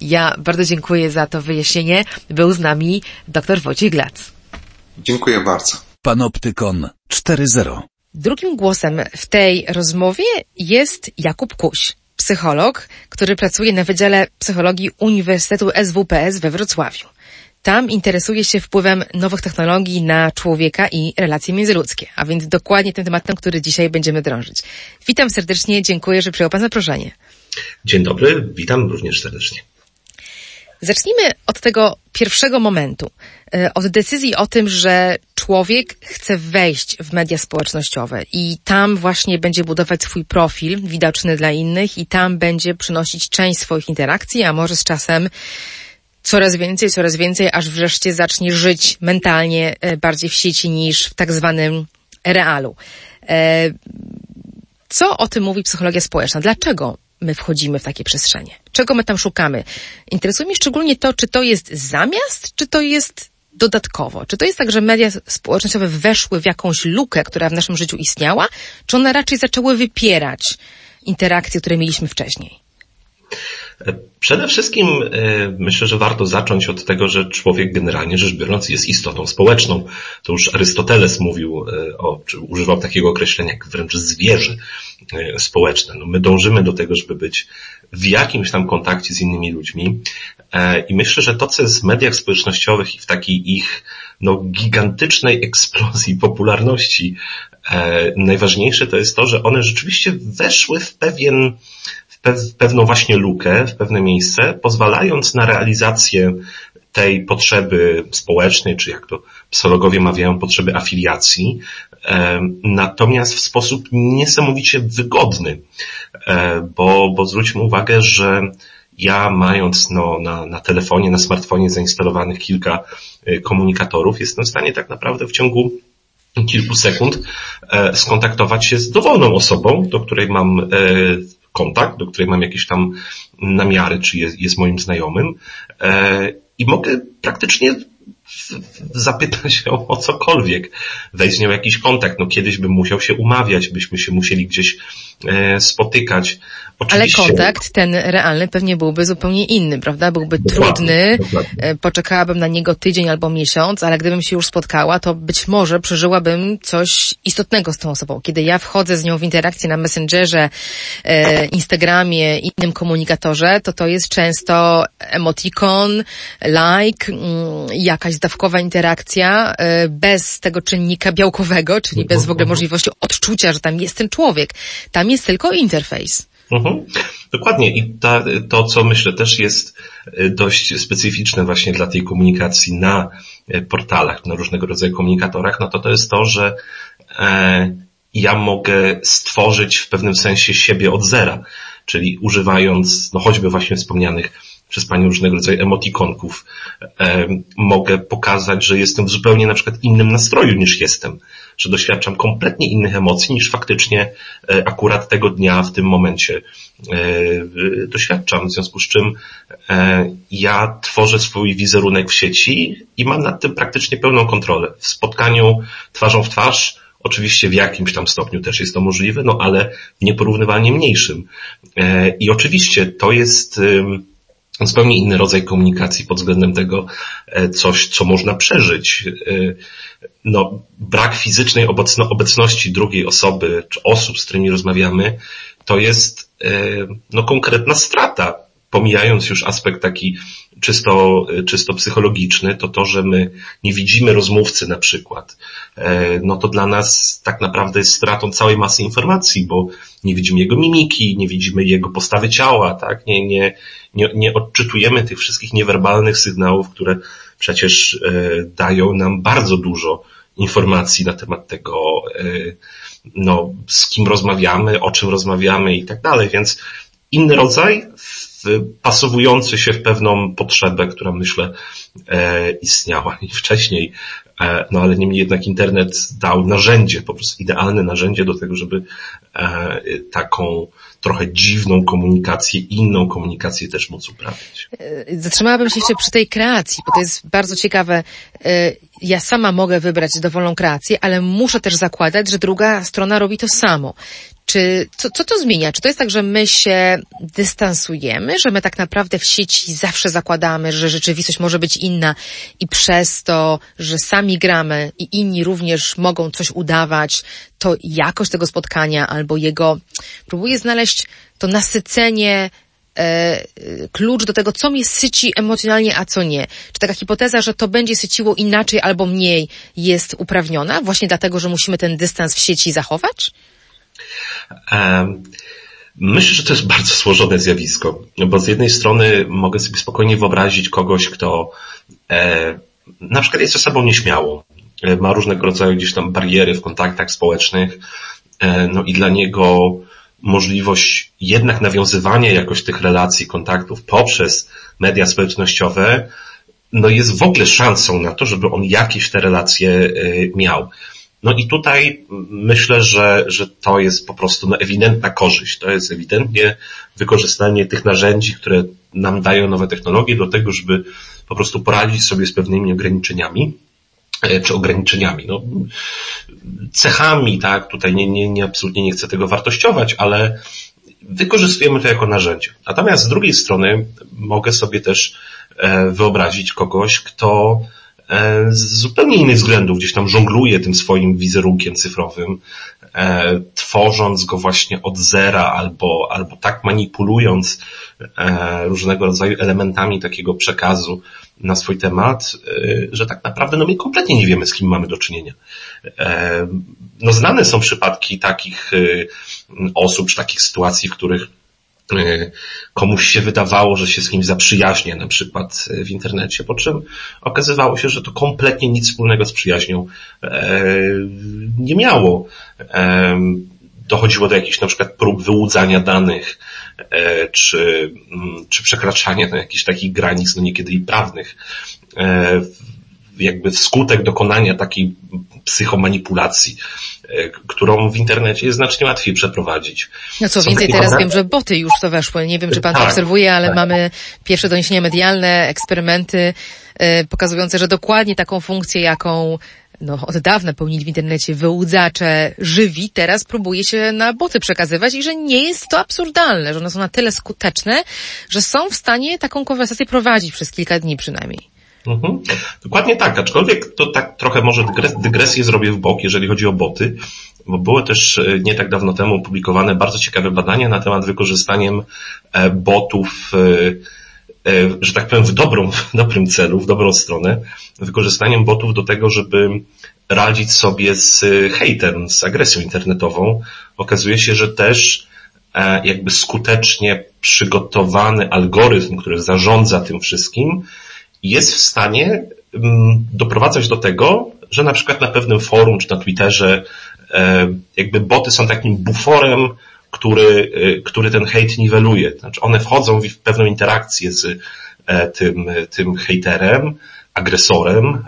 Speaker 1: Ja bardzo dziękuję za to wyjaśnienie. Był z nami dr Wojciech Glac.
Speaker 2: Dziękuję bardzo.
Speaker 3: Panoptykon 4.0
Speaker 1: Drugim głosem w tej rozmowie jest Jakub Kuś, psycholog, który pracuje na Wydziale Psychologii Uniwersytetu SWPS we Wrocławiu. tam interesuje się wpływem nowych technologii na człowieka i relacje międzyludzkie, a więc dokładnie tym tematem, który dzisiaj będziemy drążyć. Witam serdecznie, dziękuję, że przyjął Pan zaproszenie.
Speaker 4: Dzień dobry, witam również serdecznie.
Speaker 1: Zacznijmy od tego pierwszego momentu, e, od decyzji o tym, że człowiek chce wejść w media społecznościowe i tam właśnie będzie budować swój profil widoczny dla innych i tam będzie przynosić część swoich interakcji, a może z czasem coraz więcej, coraz więcej, aż wreszcie zacznie żyć mentalnie e, bardziej w sieci niż w tak zwanym realu. E, co o tym mówi psychologia społeczna? Dlaczego my wchodzimy w takie przestrzenie? Czego my tam szukamy? Interesuje mnie szczególnie to, czy to jest zamiast, czy to jest dodatkowo? Czy to jest tak, że media społecznościowe weszły w jakąś lukę, która w naszym życiu istniała, czy one raczej zaczęły wypierać interakcje, które mieliśmy wcześniej?
Speaker 4: Przede wszystkim e, myślę, że warto zacząć od tego, że człowiek generalnie rzecz biorąc jest istotą społeczną. To już Arystoteles mówił e, o, czy używał takiego określenia jak wręcz zwierzę e, społeczne. No my dążymy do tego, żeby być w jakimś tam kontakcie z innymi ludźmi. I myślę, że to, co jest w mediach społecznościowych i w takiej ich no, gigantycznej eksplozji popularności, najważniejsze to jest to, że one rzeczywiście weszły w pewien w pewną właśnie lukę, w pewne miejsce, pozwalając na realizację tej potrzeby społecznej, czy jak to psychologowie mawiają, potrzeby afiliacji, natomiast w sposób niesamowicie wygodny, e, bo, bo zwróćmy uwagę, że ja mając no, na, na telefonie, na smartfonie zainstalowanych kilka e, komunikatorów, jestem w stanie tak naprawdę w ciągu kilku sekund e, skontaktować się z dowolną osobą, do której mam kontakt, do której mam jakieś tam namiary, czy jest, jest moim znajomym e, i mogę praktycznie zapytać się o, o cokolwiek, wejść z nią jakiś kontakt. No kiedyś bym musiał się umawiać, byśmy się musieli gdzieś spotykać.
Speaker 1: Oczywiście... Ale kontakt ten realny pewnie byłby zupełnie inny, prawda? Byłby dokładnie, trudny, dokładnie. E, poczekałabym na niego tydzień albo miesiąc, ale gdybym się już spotkała, to być może przeżyłabym coś istotnego z tą osobą. Kiedy ja wchodzę z nią w interakcję na Messengerze, e, Instagramie, innym komunikatorze, to to jest często emotikon, like, mm, jakaś zdawkowa interakcja, e, bez tego czynnika białkowego, czyli bez w ogóle możliwości odczucia, że tam jest ten człowiek. Tam jest tylko interfejs.
Speaker 4: Mhm. Dokładnie i ta, to, co myślę też jest e, dość specyficzne właśnie dla tej komunikacji na e, portalach, na różnego rodzaju komunikatorach, no to to jest to, że e, ja mogę stworzyć w pewnym sensie siebie od zera, czyli używając no choćby właśnie wspomnianych przez Pani różnego rodzaju emotikonków, e, mogę pokazać, że jestem w zupełnie na przykład innym nastroju niż jestem, że doświadczam kompletnie innych emocji niż faktycznie e, akurat tego dnia w tym momencie e, doświadczam, w związku z czym ja tworzę swój wizerunek w sieci i mam nad tym praktycznie pełną kontrolę. W spotkaniu twarzą w twarz Oczywiście w jakimś tam stopniu też jest to możliwe, no ale w nieporównywalnie mniejszym. I oczywiście to jest zupełnie inny rodzaj komunikacji pod względem tego, e, coś, co można przeżyć. E, no, brak fizycznej obecności drugiej osoby, czy osób, z którymi rozmawiamy, to jest e, no, konkretna strata. Pomijając już aspekt taki czysto, czysto psychologiczny, to to, że my nie widzimy rozmówcy na przykład, e, no to dla nas tak naprawdę jest stratą całej masy informacji, bo nie widzimy jego mimiki, nie widzimy jego postawy ciała, tak? Nie, nie, nie, nie odczytujemy tych wszystkich niewerbalnych sygnałów, które przecież e, dają nam bardzo dużo informacji na temat tego, e, no, z kim rozmawiamy, o czym rozmawiamy i tak dalej, więc inny rodzaj pasowujący się w pewną potrzebę, która myślę e, istniała i wcześniej, e, no ale niemniej jednak internet dał narzędzie, po prostu idealne narzędzie do tego, żeby e, taką trochę dziwną komunikację, inną komunikację też móc uprawiać.
Speaker 1: Zatrzymałabym się jeszcze przy tej kreacji, bo to jest bardzo ciekawe. Ja sama mogę wybrać dowolną kreację, ale muszę też zakładać, że druga strona robi to samo. Czy, co, co to zmienia? Czy to jest tak, że my się dystansujemy, że my tak naprawdę w sieci zawsze zakładamy, że rzeczywistość może być inna i przez to, że sami gramy i inni również mogą coś udawać, to jakość tego spotkania albo jego, próbuję znaleźć to nasycenie e, klucz do tego, co mnie syci emocjonalnie, a co nie? Czy taka hipoteza, że to będzie syciło inaczej albo mniej jest uprawniona, właśnie dlatego, że musimy ten dystans w sieci zachować?
Speaker 4: Myślę, że to jest bardzo złożone zjawisko, bo z jednej strony mogę sobie spokojnie wyobrazić kogoś, kto e, na przykład jest ze sobą nieśmiało, e, ma różnego rodzaju gdzieś tam bariery w kontaktach społecznych, e, no i dla niego możliwość jednak nawiązywania jakoś tych relacji, kontaktów poprzez media społecznościowe, no jest w ogóle szansą na to, żeby on jakieś te relacje miał. No i tutaj myślę, że, że to jest po prostu no, ewidentna korzyść. To jest ewidentnie wykorzystanie tych narzędzi, które nam dają nowe technologie do tego, żeby po prostu poradzić sobie z pewnymi ograniczeniami e, czy ograniczeniami, no, cechami, tak, tutaj nie, nie, nie, absolutnie nie chcę tego wartościować, ale wykorzystujemy to jako narzędzie. Natomiast z drugiej strony mogę sobie też e, wyobrazić kogoś, kto z zupełnie innych względów gdzieś tam żongluje tym swoim wizerunkiem cyfrowym, e, tworząc go właśnie od zera albo, albo tak manipulując e, różnego rodzaju elementami takiego przekazu na swój temat, że tak naprawdę no my kompletnie nie wiemy, z kim mamy do czynienia. No znane są przypadki takich osób, czy takich sytuacji, w których E, komuś się wydawało, że się z kimś zaprzyjaźnia na przykład e, w internecie, po czym okazywało się, że to kompletnie nic wspólnego z przyjaźnią e, nie miało. Dochodziło do jakichś na przykład prób wyłudzania danych, czy, mm, czy przekraczania no, jakichś takich granic, no niekiedy i prawnych jakby wskutek dokonania takiej psychomanipulacji, e, którą w internecie jest znacznie łatwiej przeprowadzić.
Speaker 1: No co więcej, teraz wiem, że boty już to weszły. Nie wiem, czy pan tak, to obserwuje, ale tak. mamy pierwsze doniesienia medialne, eksperymenty yy, pokazujące, że dokładnie taką funkcję, jaką no, od dawna pełnili w internecie wyłudzacze żywi, teraz próbuje się na boty przekazywać i że nie jest to absurdalne, że one są na tyle skuteczne, że są w stanie taką konwersację prowadzić przez kilka dni przynajmniej.
Speaker 4: Mhm. Dokładnie tak, aczkolwiek to tak trochę może dygres, dygresję zrobię w bok, jeżeli chodzi o boty, bo były też e, nie tak dawno temu opublikowane bardzo ciekawe badania na temat wykorzystaniem e, botów, e, że tak powiem, w, dobrą, w dobrym celu, w dobrą stronę, wykorzystaniem botów do tego, żeby radzić sobie z hejtem, z agresją internetową. Okazuje się, że też jakby skutecznie przygotowany algorytm, który zarządza tym wszystkim, jest w stanie mm, doprowadzać do tego, że na przykład na pewnym forum czy na Twitterze e, jakby boty są takim buforem, który, e, który ten hejt niweluje. Znaczy one wchodzą w pewną interakcję z e, tym, tym hejterem, agresorem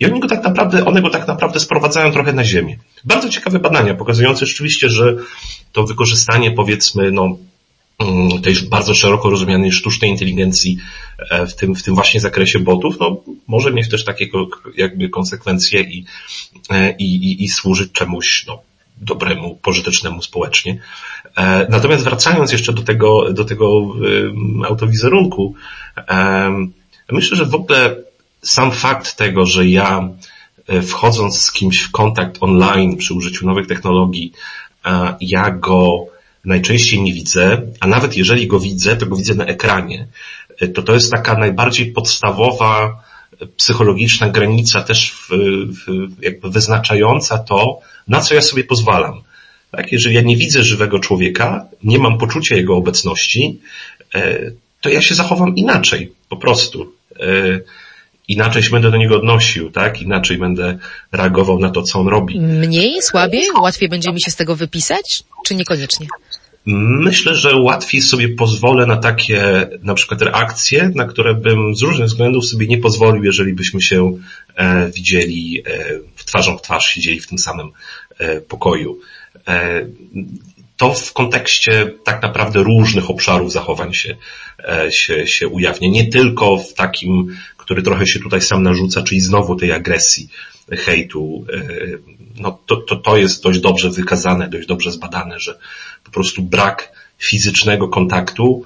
Speaker 4: i oni go tak naprawdę, one go tak naprawdę sprowadzają trochę na ziemię. Bardzo ciekawe badania pokazujące rzeczywiście, że to wykorzystanie powiedzmy no tej bardzo szeroko rozumianej sztucznej inteligencji e, w tym, w tym właśnie zakresie botów, no, może mieć też takie jakby konsekwencje i, e, i, i, i służyć czemuś, no, dobremu, pożytecznemu społecznie. E, natomiast wracając jeszcze do tego, do tego autowizerunku, myślę, że w ogóle sam fakt tego, że ja wchodząc z kimś w kontakt online przy użyciu nowych technologii, ja go najczęściej nie widzę, a nawet jeżeli go widzę, to go widzę na ekranie. To to jest taka najbardziej podstawowa psychologiczna granica też w, w, jakby wyznaczająca to, na co ja sobie pozwalam. Tak? Jeżeli ja nie widzę żywego człowieka, nie mam poczucia jego obecności, e, to ja się zachowam inaczej, po prostu. E, inaczej się będę do niego odnosił, tak? Inaczej będę reagował na to, co on robi.
Speaker 1: Mniej, słabiej? Łatwiej będzie mi się z tego wypisać? Czy niekoniecznie?
Speaker 4: Myślę, że łatwiej sobie pozwolę na takie na przykład reakcje, na które bym z różnych względów sobie nie pozwolił, jeżeli byśmy się e, widzieli e, twarzą w twarz, siedzieli w tym samym e, pokoju. E, to w kontekście tak naprawdę różnych obszarów zachowań się, e, się, się ujawnia. Nie tylko w takim, który trochę się tutaj sam narzuca, czyli znowu tej agresji, hejtu. E, no to, to, to jest dość dobrze wykazane, dość dobrze zbadane, że po prostu brak fizycznego kontaktu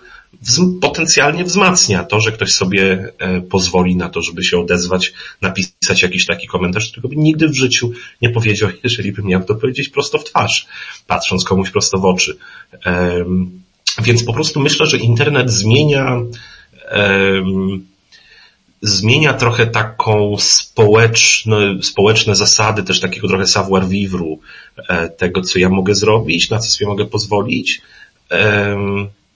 Speaker 4: potencjalnie wzmacnia to, że ktoś sobie e, pozwoli na to, żeby się odezwać, napisać jakiś taki komentarz, którego by nigdy w życiu nie powiedział, jeżeli bym miał to powiedzieć prosto w twarz, patrząc komuś prosto w oczy. więc po prostu myślę, że internet zmienia, zmienia trochę taką społeczne, społeczne zasady, też takiego trochę savoir vivre, e, tego co ja mogę zrobić, na co sobie mogę pozwolić.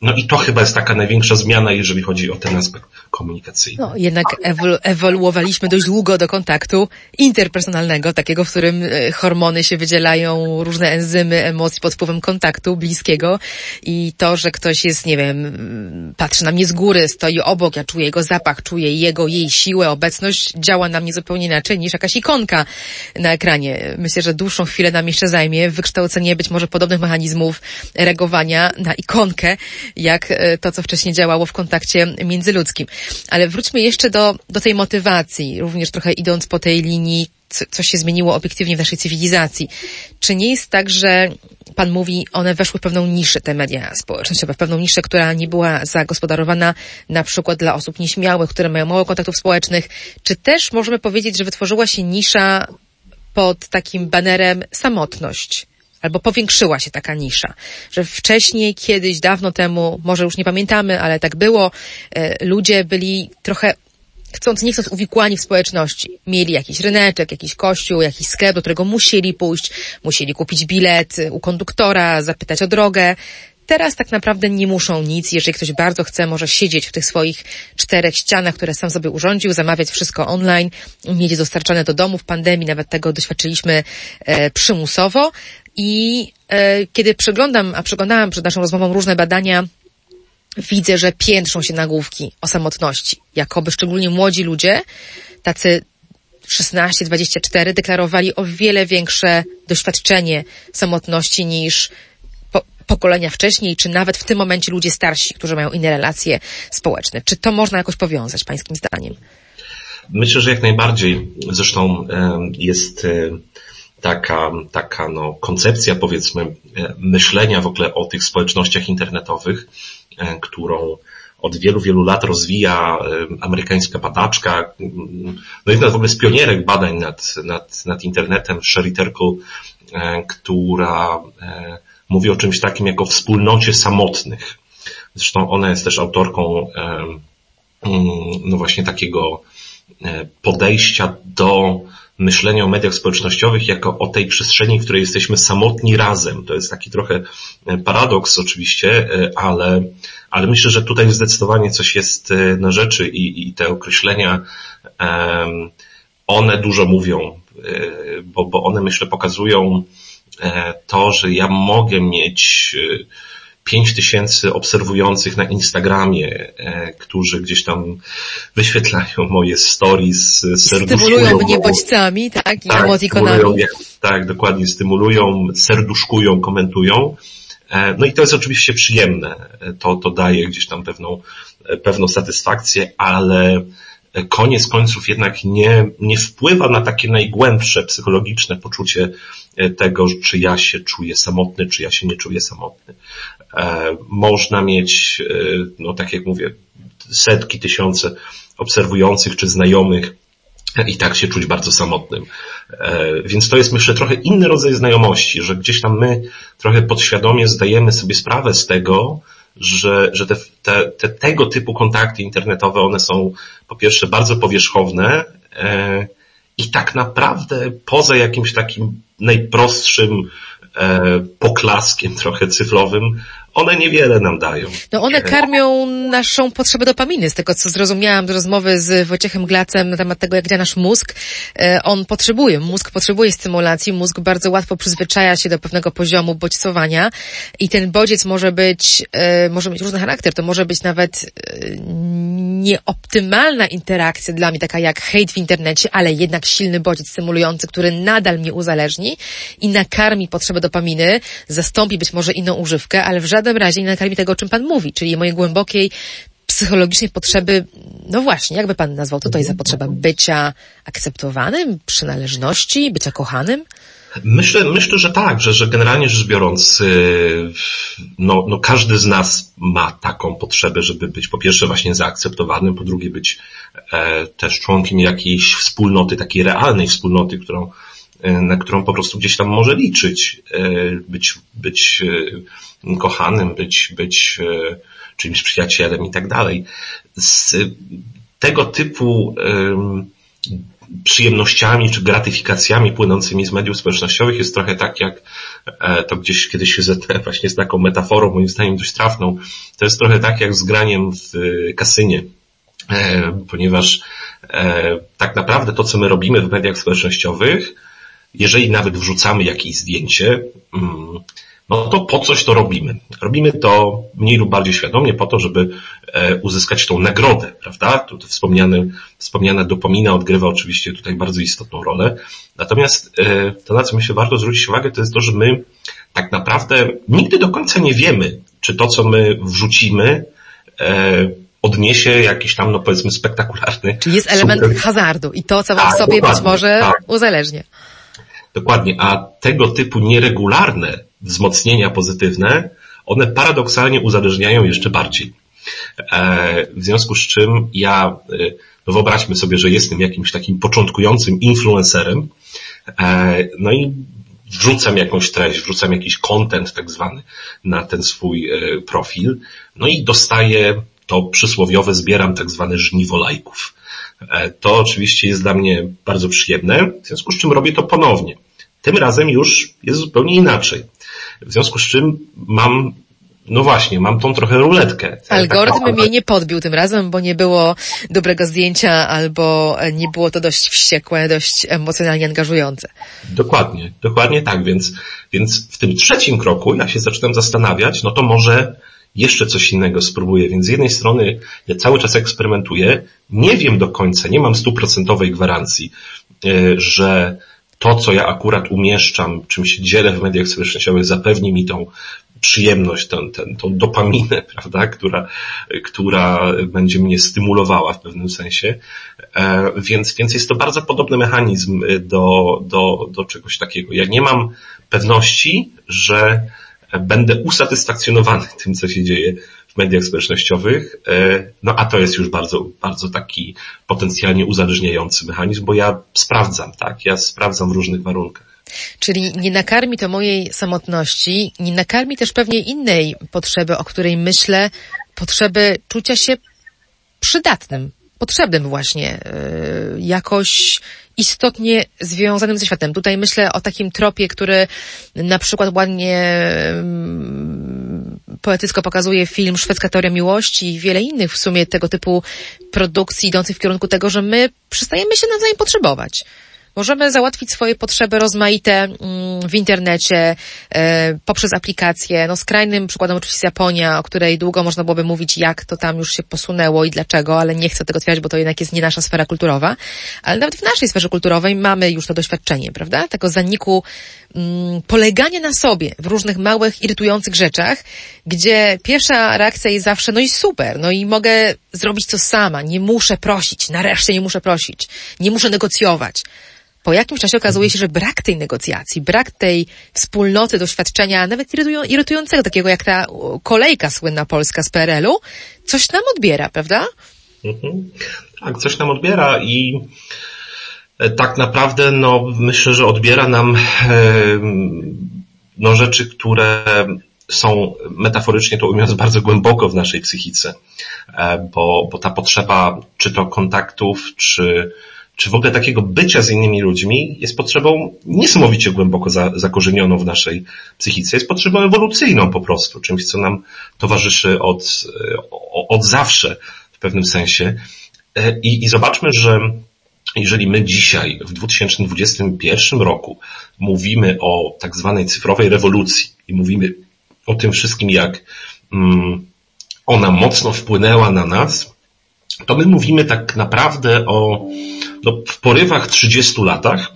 Speaker 4: No i to chyba jest taka największa zmiana, jeżeli chodzi o ten aspekt komunikacyjny.
Speaker 1: No, jednak ewolu ewoluowaliśmy dość długo do kontaktu interpersonalnego, takiego, w którym e, hormony się wydzielają, różne enzymy emocji pod wpływem kontaktu bliskiego i to, że ktoś jest, nie wiem, patrzy na mnie z góry, stoi obok, ja czuję jego zapach, czuję jego, jej siłę, obecność, działa na mnie zupełnie inaczej niż jakaś ikonka na ekranie. Myślę, że dłuższą chwilę nam jeszcze zajmie wykształcenie być może podobnych mechanizmów reagowania na ikonkę, jak e, to, co wcześniej działało w kontakcie międzyludzkim. Ale wróćmy jeszcze do, do tej motywacji, również trochę idąc po tej linii, co, się zmieniło obiektywnie w naszej cywilizacji. Czy nie jest tak, że Pan mówi, one weszły w pewną niszę, te media społecznościowe, w pewną niszę, która nie była zagospodarowana na przykład dla osób nieśmiałych, które mają mało kontaktów społecznych. Czy też możemy powiedzieć, że wytworzyła się nisza pod takim banerem samotność? Albo powiększyła się taka nisza, że wcześniej, kiedyś, dawno temu, może już nie pamiętamy, ale tak było, e, ludzie byli trochę chcąc nie chcąc uwikłani w społeczności. Mieli jakiś ryneczek, jakiś kościół, jakiś sklep, do którego musieli pójść, musieli kupić bilet u konduktora, zapytać o drogę. Teraz tak naprawdę nie muszą nic. Jeżeli ktoś bardzo chce, może siedzieć w tych swoich czterech ścianach, które sam sobie urządził, zamawiać wszystko online, mieć dostarczane do domu. W pandemii nawet tego doświadczyliśmy e, przymusowo. I e, kiedy przeglądam, a przeglądałam przed naszą rozmową różne badania, widzę, że piętrzą się nagłówki o samotności. Jakoby szczególnie młodzi ludzie, tacy 16-24, deklarowali o wiele większe doświadczenie samotności niż po, pokolenia wcześniej, czy nawet w tym momencie ludzie starsi, którzy mają inne relacje społeczne. Czy to można jakoś powiązać, pańskim zdaniem?
Speaker 4: Myślę, że jak najbardziej. Zresztą jest taka, taka no, koncepcja, powiedzmy, e, myślenia w ogóle o tych społecznościach internetowych, e, którą od wielu, wielu lat rozwija e, amerykańska badaczka, no jedna w ogóle z pionierek badań nad, nad, nad internetem, Sherry Terkel, która mówi o czymś takim jako wspólnocie samotnych. Zresztą ona jest też autorką mm, no właśnie takiego podejścia do myślenia o mediach społecznościowych jako o tej przestrzeni, w której jesteśmy samotni razem. To jest taki trochę e, paradoks oczywiście, e, ale, ale myślę, że tutaj zdecydowanie coś jest e, na rzeczy i, i te określenia, one dużo mówią, bo, bo one myślę pokazują to, że ja mogę mieć 5 tysięcy obserwujących na Instagramie, e, którzy gdzieś tam wyświetlają moje stories, serduszkują.
Speaker 1: Stymulują mnie bodźcami, tak, i tak.
Speaker 4: Tak, dokładnie, stymulują, serduszkują, komentują. E, no i to jest oczywiście przyjemne. E, to, to daje gdzieś tam pewną, pewną satysfakcję, ale koniec końców jednak nie, nie wpływa na takie najgłębsze psychologiczne poczucie tego, czy ja się czuję samotny, czy ja się nie czuję samotny. E, można mieć, e, no tak jak mówię, setki, tysiące obserwujących czy znajomych i tak się czuć bardzo samotnym. E, więc to jest myślę trochę inny rodzaj znajomości, że gdzieś tam my trochę podświadomie zdajemy sobie sprawę z tego, że, że te, te, te tego typu kontakty internetowe, one są po pierwsze bardzo powierzchowne i tak naprawdę poza jakimś takim najprostszym poklaskiem trochę cyfrowym, one niewiele nam dają.
Speaker 1: No one karmią naszą potrzebę dopaminy, z tego co zrozumiałam z rozmowy z Wojciechem Glacem na temat tego, jak działa nasz mózg. E, on potrzebuje, mózg potrzebuje stymulacji, mózg bardzo łatwo przyzwyczaja się do pewnego poziomu bodźcowania i ten bodziec może być, e, może mieć różny charakter, to może być nawet e, nieoptymalna interakcja dla mnie, taka jak hejt w internecie, ale jednak silny bodziec stymulujący, który nadal mnie uzależni i nakarmi potrzebę dopaminy, zastąpi być może inną używkę, ale w żadnym żadnym razie nie nakarmi tego, o czym Pan mówi, czyli mojej głębokiej psychologicznej potrzeby, no właśnie, jakby Pan nazwał, to to jest za potrzeba bycia akceptowanym, przynależności, bycia kochanym?
Speaker 4: Myślę, myślę, że tak, że, że generalnie rzecz biorąc, y, no, no każdy z nas ma taką potrzebę, żeby być po pierwsze właśnie zaakceptowanym, po drugie być e, też członkiem jakiejś wspólnoty, takiej realnej wspólnoty, którą na którą po prostu gdzieś tam może liczyć, być, być kochanym, być, być czyimś przyjacielem i tak dalej. Z tego typu przyjemnościami czy gratyfikacjami płynącymi z mediów społecznościowych jest trochę tak, jak e, to gdzieś kiedyś się zetknę właśnie z taką metaforą, moim zdaniem dość trafną. To jest trochę tak jak z graniem w e, kasynie, e, ponieważ tak naprawdę to, co my robimy w mediach społecznościowych, jeżeli nawet wrzucamy jakieś zdjęcie, mm, no to po coś to robimy? Robimy to mniej lub bardziej świadomie po to, żeby e, uzyskać tą nagrodę, prawda? Tu wspomniany, wspomniana dopamina odgrywa oczywiście tutaj bardzo istotną rolę. Natomiast e, to, na co myślę warto zwrócić uwagę, to jest to, że my tak naprawdę nigdy do końca nie wiemy, czy to, co my wrzucimy, e, odniesie jakiś tam, no powiedzmy, spektakularny.
Speaker 1: Czy jest element super... hazardu i to, co tak, sobie być może tak. uzależnia.
Speaker 4: Dokładnie, a tego typu nieregularne wzmocnienia pozytywne, one paradoksalnie uzależniają jeszcze bardziej. E, w związku z czym ja, e, no wyobraźmy sobie, że jestem jakimś takim początkującym influencerem, e, no i wrzucam jakąś treść, wrzucam jakiś content tak zwany na ten swój profil, no i dostaję to przysłowiowe, zbieram tak zwane żniwo lajków. To oczywiście jest dla mnie bardzo przyjemne, w związku z czym robię to ponownie. Tym razem już jest zupełnie inaczej. W związku z czym mam no właśnie, mam tą trochę ruletkę.
Speaker 1: Algorytm taka... mnie nie podbił tym razem, bo nie było dobrego zdjęcia albo nie było to dość wściekłe, dość emocjonalnie angażujące.
Speaker 4: Dokładnie, dokładnie tak, więc, więc w tym trzecim kroku ja się zaczynam zastanawiać, no to może jeszcze coś innego spróbuję. Więc z jednej strony ja cały czas eksperymentuję, nie wiem do końca, nie mam stuprocentowej gwarancji, e, że to, co ja akurat umieszczam, czym się dzielę w mediach społecznościowych, zapewni mi tą przyjemność, tą, tą, tą dopaminę, prawda, która, która będzie mnie stymulowała w pewnym sensie. E, więc, więc jest to bardzo podobny mechanizm do, do, do czegoś takiego. Ja nie mam pewności, że będę usatysfakcjonowany tym, co się dzieje mediach społecznościowych, e, no a to jest już bardzo, bardzo taki potencjalnie uzależniający mechanizm, bo ja sprawdzam, tak, ja sprawdzam w różnych warunkach.
Speaker 1: Czyli nie nakarmi to mojej samotności, nie nakarmi też pewnie innej potrzeby, o której myślę, potrzeby czucia się przydatnym, potrzebnym właśnie, yy, jakoś istotnie związanym ze światem. Tutaj myślę o takim tropie, który na przykład ładnie mm, poetycko pokazuje film Szwedzka Teoria Miłości i wiele innych w sumie tego typu produkcji idących w kierunku tego, że my przestajemy się nawzajem potrzebować. Możemy załatwić swoje potrzeby rozmaite mm, w internecie, e, poprzez aplikacje. No skrajnym przykładem oczywiście Japonia, o której długo można byłoby mówić, jak to tam już się posunęło i dlaczego, ale nie chcę tego otwierać, bo to jednak jest nie nasza sfera kulturowa. Ale nawet w naszej sferze kulturowej mamy już to doświadczenie, prawda? Tego zaniku mm, polegania na sobie w różnych małych, irytujących rzeczach, gdzie pierwsza reakcja jest zawsze, no i super, no i mogę zrobić to sama, nie muszę prosić, nareszcie nie muszę prosić, nie muszę negocjować po jakimś czasie okazuje się, że brak tej negocjacji, brak tej wspólnoty doświadczenia, nawet irytującego, takiego jak ta kolejka słynna polska z PRL-u, coś nam odbiera, prawda?
Speaker 4: Mhm. Tak, coś nam odbiera i tak naprawdę, no, myślę, że odbiera nam, no, rzeczy, które są metaforycznie to ujmując bardzo głęboko w naszej psychice, e, bo, bo ta potrzeba czy to kontaktów, czy czy w ogóle takiego bycia z innymi ludźmi jest potrzebą niesamowicie głęboko za, zakorzenioną w naszej psychice. Jest potrzebą ewolucyjną po prostu, czymś, co nam towarzyszy od, od zawsze w pewnym sensie. I, I zobaczmy, że jeżeli my dzisiaj w 2021 roku mówimy o tak zwanej cyfrowej rewolucji i mówimy o tym wszystkim, jak mm, ona mocno wpłynęła na nas, to my mówimy tak naprawdę o no, w porywach 30 latach,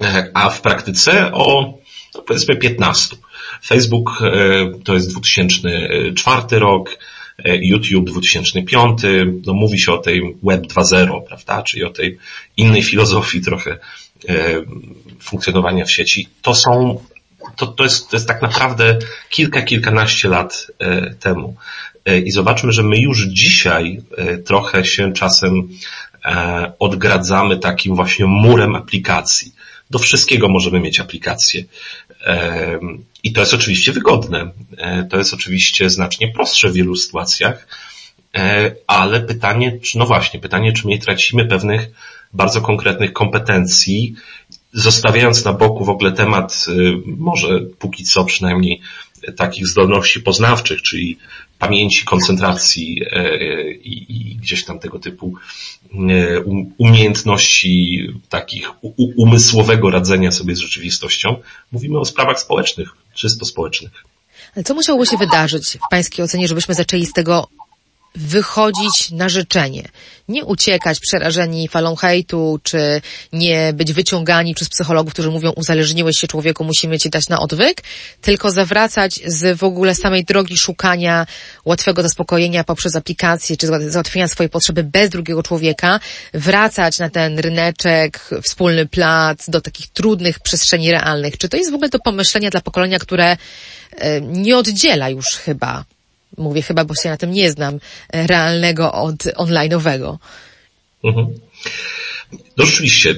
Speaker 4: e, a w praktyce o no powiedzmy 15. Facebook e, to jest 2004 rok, YouTube 2005, no mówi się o tej Web 2.0, prawda, czyli o tej innej filozofii trochę funkcjonowania w sieci. To są, to, to, jest, to jest tak naprawdę kilka, kilkanaście lat temu. I zobaczmy, że my już dzisiaj trochę się czasem E, odgradzamy takim właśnie murem aplikacji. do wszystkiego możemy mieć aplikację. I to jest oczywiście wygodne. E, to jest oczywiście znacznie prostsze w wielu sytuacjach, e, ale pytanie, no właśnie, pytanie, czy nie tracimy pewnych bardzo konkretnych kompetencji, zostawiając na boku w ogóle temat, y, może póki co przynajmniej takich zdolności poznawczych, czyli pamięci, koncentracji e, i, i gdzieś tam tego typu e, umiejętności takich umysłowego radzenia sobie z rzeczywistością. Mówimy o sprawach społecznych, czysto społecznych.
Speaker 1: Ale co musiałoby się wydarzyć w Pańskiej ocenie, żebyśmy zaczęli z tego wychodzić na życzenie. Nie uciekać przerażeni falą hejtu, czy nie być wyciągani przez psychologów, którzy mówią uzależniłeś się człowieku, musimy ci dać na odwyk, tylko zawracać z w ogóle samej drogi szukania łatwego zaspokojenia poprzez aplikacje, czy załatwienia swojej potrzeby bez drugiego człowieka, wracać na ten ryneczek, wspólny plac, do takich trudnych przestrzeni realnych. Czy to jest w ogóle do pomyślenia dla pokolenia, które e, nie oddziela już chyba mówię chyba, bo się na tym nie znam, e, realnego od online'owego.
Speaker 4: Mhm. No rzeczywiście,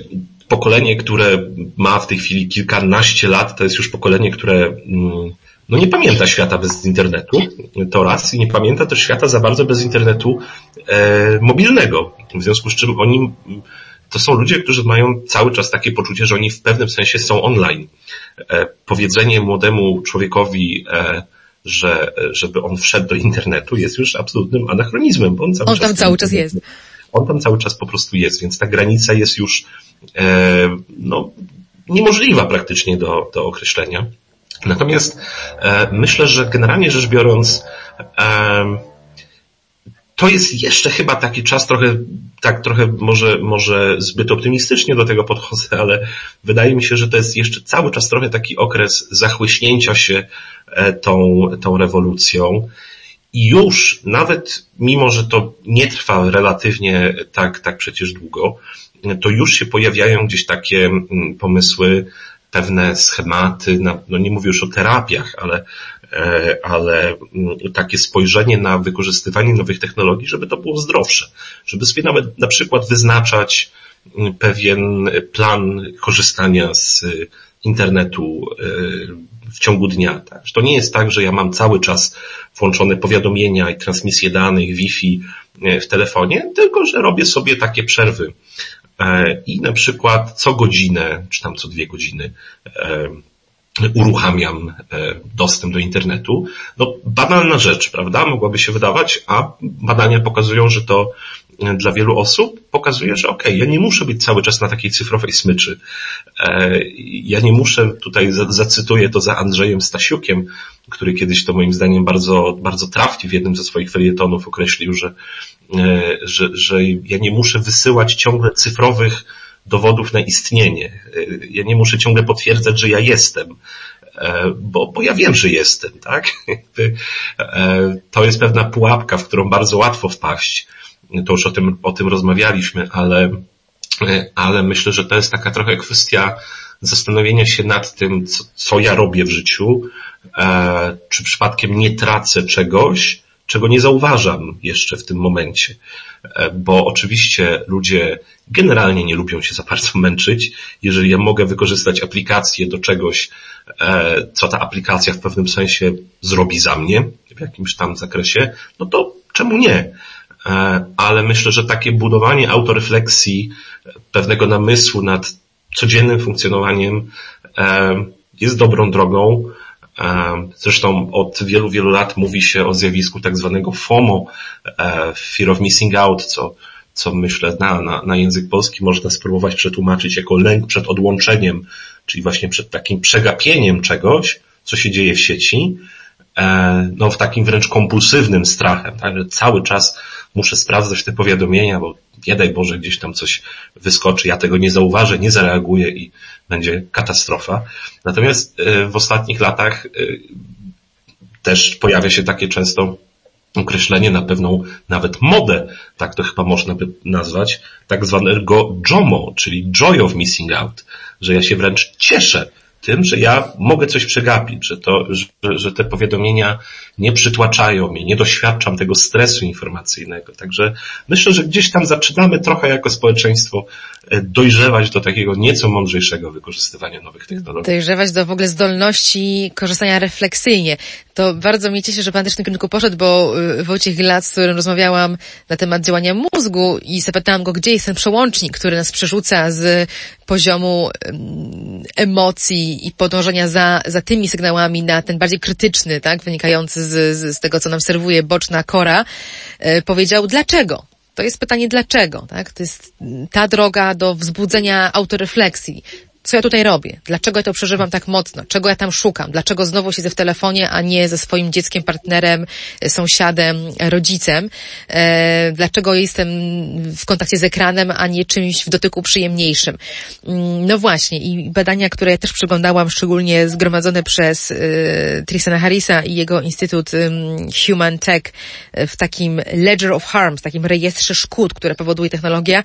Speaker 4: pokolenie, które ma w tej chwili kilkanaście lat, to jest już pokolenie, które mm, no nie pamięta świata bez internetu, to raz, i nie pamięta też świata za bardzo bez internetu e, mobilnego. W związku z czym oni, to są ludzie, którzy mają cały czas takie poczucie, że oni w pewnym sensie są online. E, powiedzenie młodemu człowiekowi, e, że, żeby on wszedł do internetu jest już absolutnym anachronizmem, bo on cały
Speaker 1: on
Speaker 4: czas...
Speaker 1: tam cały czas jest.
Speaker 4: On tam cały czas po prostu jest, więc ta granica jest już e, no, niemożliwa praktycznie do, do określenia. Natomiast e, myślę, że generalnie rzecz biorąc, e, to jest jeszcze chyba taki czas trochę, tak trochę może, może zbyt optymistycznie do tego podchodzę, ale wydaje mi się, że to jest jeszcze cały czas trochę taki okres zachłyśnięcia się tą, tą rewolucją. I już nawet mimo, że to nie trwa relatywnie tak, tak przecież długo, to już się pojawiają gdzieś takie mm, pomysły, pewne schematy, no nie mówię już o terapiach, ale E, ale mm, takie spojrzenie na wykorzystywanie nowych technologii, żeby to było zdrowsze, żeby sobie nawet na przykład wyznaczać mm, pewien plan korzystania z internetu e, w ciągu dnia. Tak? To nie jest tak, że ja mam cały czas włączone powiadomienia i transmisję danych Wi-Fi e, w telefonie, tylko że robię sobie takie przerwy i na przykład co godzinę, czy tam co dwie godziny uruchamiam e, dostęp do internetu. No, banalna rzecz, prawda? Mogłaby się wydawać, a badania pokazują, że to e, dla wielu osób pokazuje, że okej, okay, ja nie muszę być cały czas na takiej cyfrowej smyczy. E, ja nie muszę, tutaj zacytuję to za Andrzejem Stasiukiem, który kiedyś to moim zdaniem bardzo, bardzo trafnie w jednym ze swoich felietonów określił, że, że, że ja nie muszę wysyłać ciągle cyfrowych dowodów na istnienie. Ja nie muszę ciągle potwierdzać, że ja jestem, e, bo, bo ja wiem, że jestem, tak? E, to jest pewna pułapka, w którą bardzo łatwo wpaść. To już o tym, o tym rozmawialiśmy, ale, e, ale myślę, że to jest taka trochę kwestia zastanowienia się nad tym, co, co ja robię w życiu, czy przypadkiem nie tracę czegoś, czego nie zauważam jeszcze w tym momencie, e, bo oczywiście ludzie generalnie nie lubią się za bardzo męczyć. Jeżeli ja mogę wykorzystać aplikację do czegoś, e, co ta aplikacja w pewnym sensie zrobi za mnie, w jakimś tam zakresie, no to czemu nie? E, ale myślę, że takie budowanie autorefleksji, pewnego namysłu nad codziennym funkcjonowaniem jest dobrą drogą. Zresztą od wielu, wielu lat mówi się o zjawisku tak zwanego FOMO, e, Fear of Missing Out, co, co myślę na, na, na język polski można spróbować przetłumaczyć jako lęk przed odłączeniem, czyli właśnie przed takim przegapieniem czegoś, co się dzieje w sieci, e, no w takim wręcz kompulsywnym strachem, tak, że cały czas muszę sprawdzać te powiadomienia, bo nie daj Boże gdzieś tam coś wyskoczy, ja tego nie zauważę, nie zareaguję i będzie katastrofa. Natomiast e, w ostatnich latach e, też pojawia się takie często określenie na pewną nawet modę, tak to chyba można by nazwać, tak zwanego JOMO, czyli Joy of Missing Out, że ja się wręcz cieszę tym, że ja mogę coś przegapić, że, to, że, że te powiadomienia nie przytłaczają mnie, nie doświadczam tego stresu informacyjnego. Także myślę, że gdzieś tam zaczynamy trochę jako społeczeństwo e, dojrzewać do takiego nieco mądrzejszego wykorzystywania nowych technologii.
Speaker 1: Dojrzewać do w ogóle zdolności korzystania refleksyjnie. To bardzo mnie cieszy, że Pan też w tym kierunku poszedł, bo y, Wojciech Glac, z którym rozmawiałam na temat działania mózgu i zapytałam go, gdzie jest ten przełącznik, który nas przerzuca z poziomu emocji i podążania za, za tymi sygnałami na ten bardziej krytyczny, tak, wynikający z, z, z tego, co nam serwuje boczna kora, y, powiedział, dlaczego? To jest pytanie dlaczego, tak? To jest ta droga do wzbudzenia autorefleksji co ja tutaj robię? Dlaczego ja to przeżywam tak mocno? Czego ja tam szukam? Dlaczego znowu siedzę w telefonie, a nie ze swoim dzieckiem, partnerem, sąsiadem, rodzicem? E, dlaczego jestem w kontakcie z ekranem, a nie czymś w dotyku przyjemniejszym? Mm, no właśnie i badania, które ja też przeglądałam, szczególnie zgromadzone przez e, Trisana Harrisa i jego Instytut Human Tech e, w takim Ledger of Harms, takim rejestrze szkód, które powoduje technologia,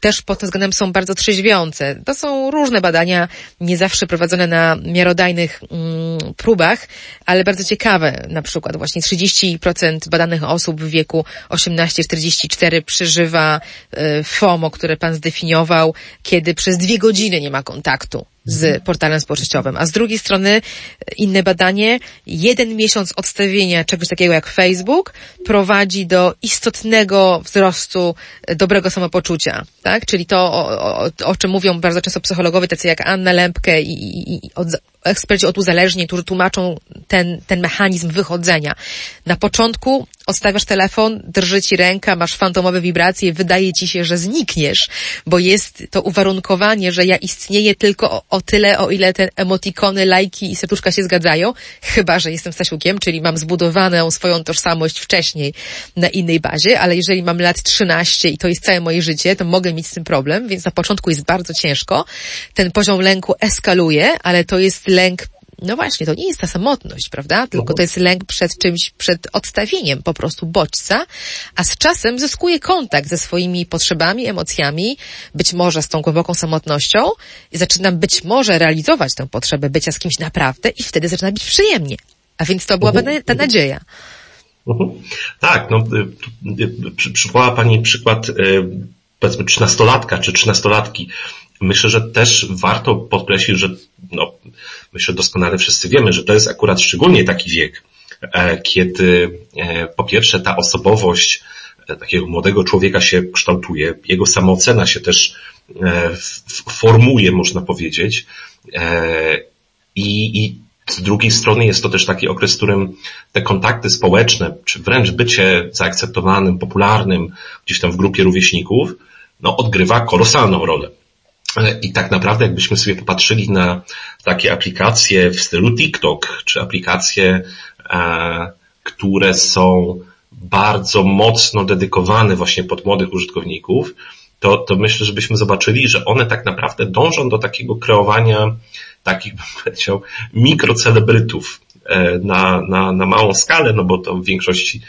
Speaker 1: też pod tym względem są bardzo trzeźwiące. To są różne badania, nie zawsze prowadzone na miarodajnych mm, próbach, ale bardzo ciekawe. Na przykład właśnie 30% badanych osób w wieku 18-44 przeżywa y, FOMO, które pan zdefiniował, kiedy przez dwie godziny nie ma kontaktu z portalem społecznościowym. A z drugiej strony inne badanie, jeden miesiąc odstawienia czegoś takiego jak Facebook prowadzi do istotnego wzrostu dobrego samopoczucia, tak? Czyli to, o, o, o czym mówią bardzo często psychologowie, tacy jak Anna Lempke i, i, i od, eksperci od uzależnień, którzy tłumaczą ten, ten mechanizm wychodzenia. Na początku odstawiasz telefon, drży ci ręka, masz fantomowe wibracje, wydaje ci się, że znikniesz, bo jest to uwarunkowanie, że ja istnieję tylko o, o tyle, o ile te emotikony, lajki i serduszka się zgadzają, chyba, że jestem Stasiukiem, czyli mam zbudowaną swoją tożsamość wcześniej na innej bazie, ale jeżeli mam lat 13 i to jest całe moje życie, to mogę mieć z tym problem, więc na początku jest bardzo ciężko. Ten poziom lęku eskaluje, ale to jest lęk no właśnie, to nie jest ta samotność, prawda? Tylko to jest lęk przed czymś, przed odstawieniem po prostu bodźca, a z czasem zyskuje kontakt ze swoimi potrzebami, emocjami, być może z tą głęboką samotnością i zaczynam być może realizować tę potrzebę bycia z kimś naprawdę i wtedy zaczyna być przyjemnie. A więc to byłaby ta nadzieja.
Speaker 4: Mhm. Tak, no, y, y, przywołała Pani przykład, y, powiedzmy, trzynastolatka czy trzynastolatki. Myślę, że też warto podkreślić, że no, myślę doskonale wszyscy wiemy, że to jest akurat szczególnie taki wiek, e, kiedy e, po pierwsze ta osobowość e, takiego młodego człowieka się kształtuje, jego samoocena się też formuje, można powiedzieć. I, i z drugiej strony jest to też taki okres, w którym te kontakty społeczne, czy wręcz bycie zaakceptowanym, popularnym gdzieś tam w grupie rówieśników, no odgrywa kolosalną rolę. I tak naprawdę jakbyśmy sobie popatrzyli na takie aplikacje w stylu TikTok, czy aplikacje, e, które są bardzo mocno dedykowane właśnie pod młodych użytkowników, to, to myślę, żebyśmy zobaczyli, że one tak naprawdę dążą do takiego kreowania takich, bym powiedział, mikrocelebrytów e, na, na, na małą skalę, no bo to w większości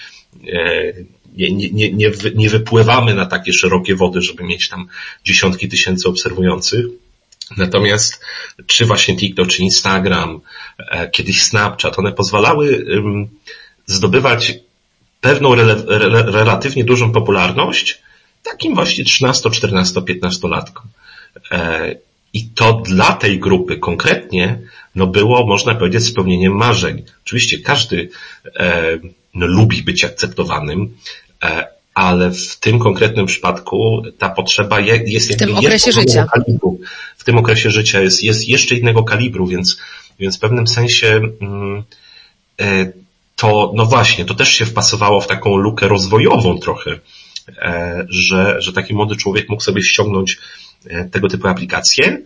Speaker 4: e, nie, nie, nie, nie wypływamy na takie szerokie wody, żeby mieć tam dziesiątki tysięcy obserwujących. Natomiast czy właśnie TikTok, czy Instagram, e, kiedyś Snapchat, one pozwalały zdobywać pewną rele, relatywnie dużą popularność takim właśnie 13, 14, 15 latkom. I to dla tej grupy konkretnie, no było, można powiedzieć, spełnieniem marzeń. Oczywiście każdy e, no, lubi być akceptowanym, ale w tym konkretnym przypadku ta potrzeba jest
Speaker 1: w tym okresie życia.
Speaker 4: Kalibru. W tym okresie życia jest, jest jeszcze innego kalibru, więc, więc w pewnym sensie mm, e, to, no właśnie, to też się wpasowało w taką lukę rozwojową trochę, e, że, że taki młody człowiek mógł sobie ściągnąć tego typu aplikacje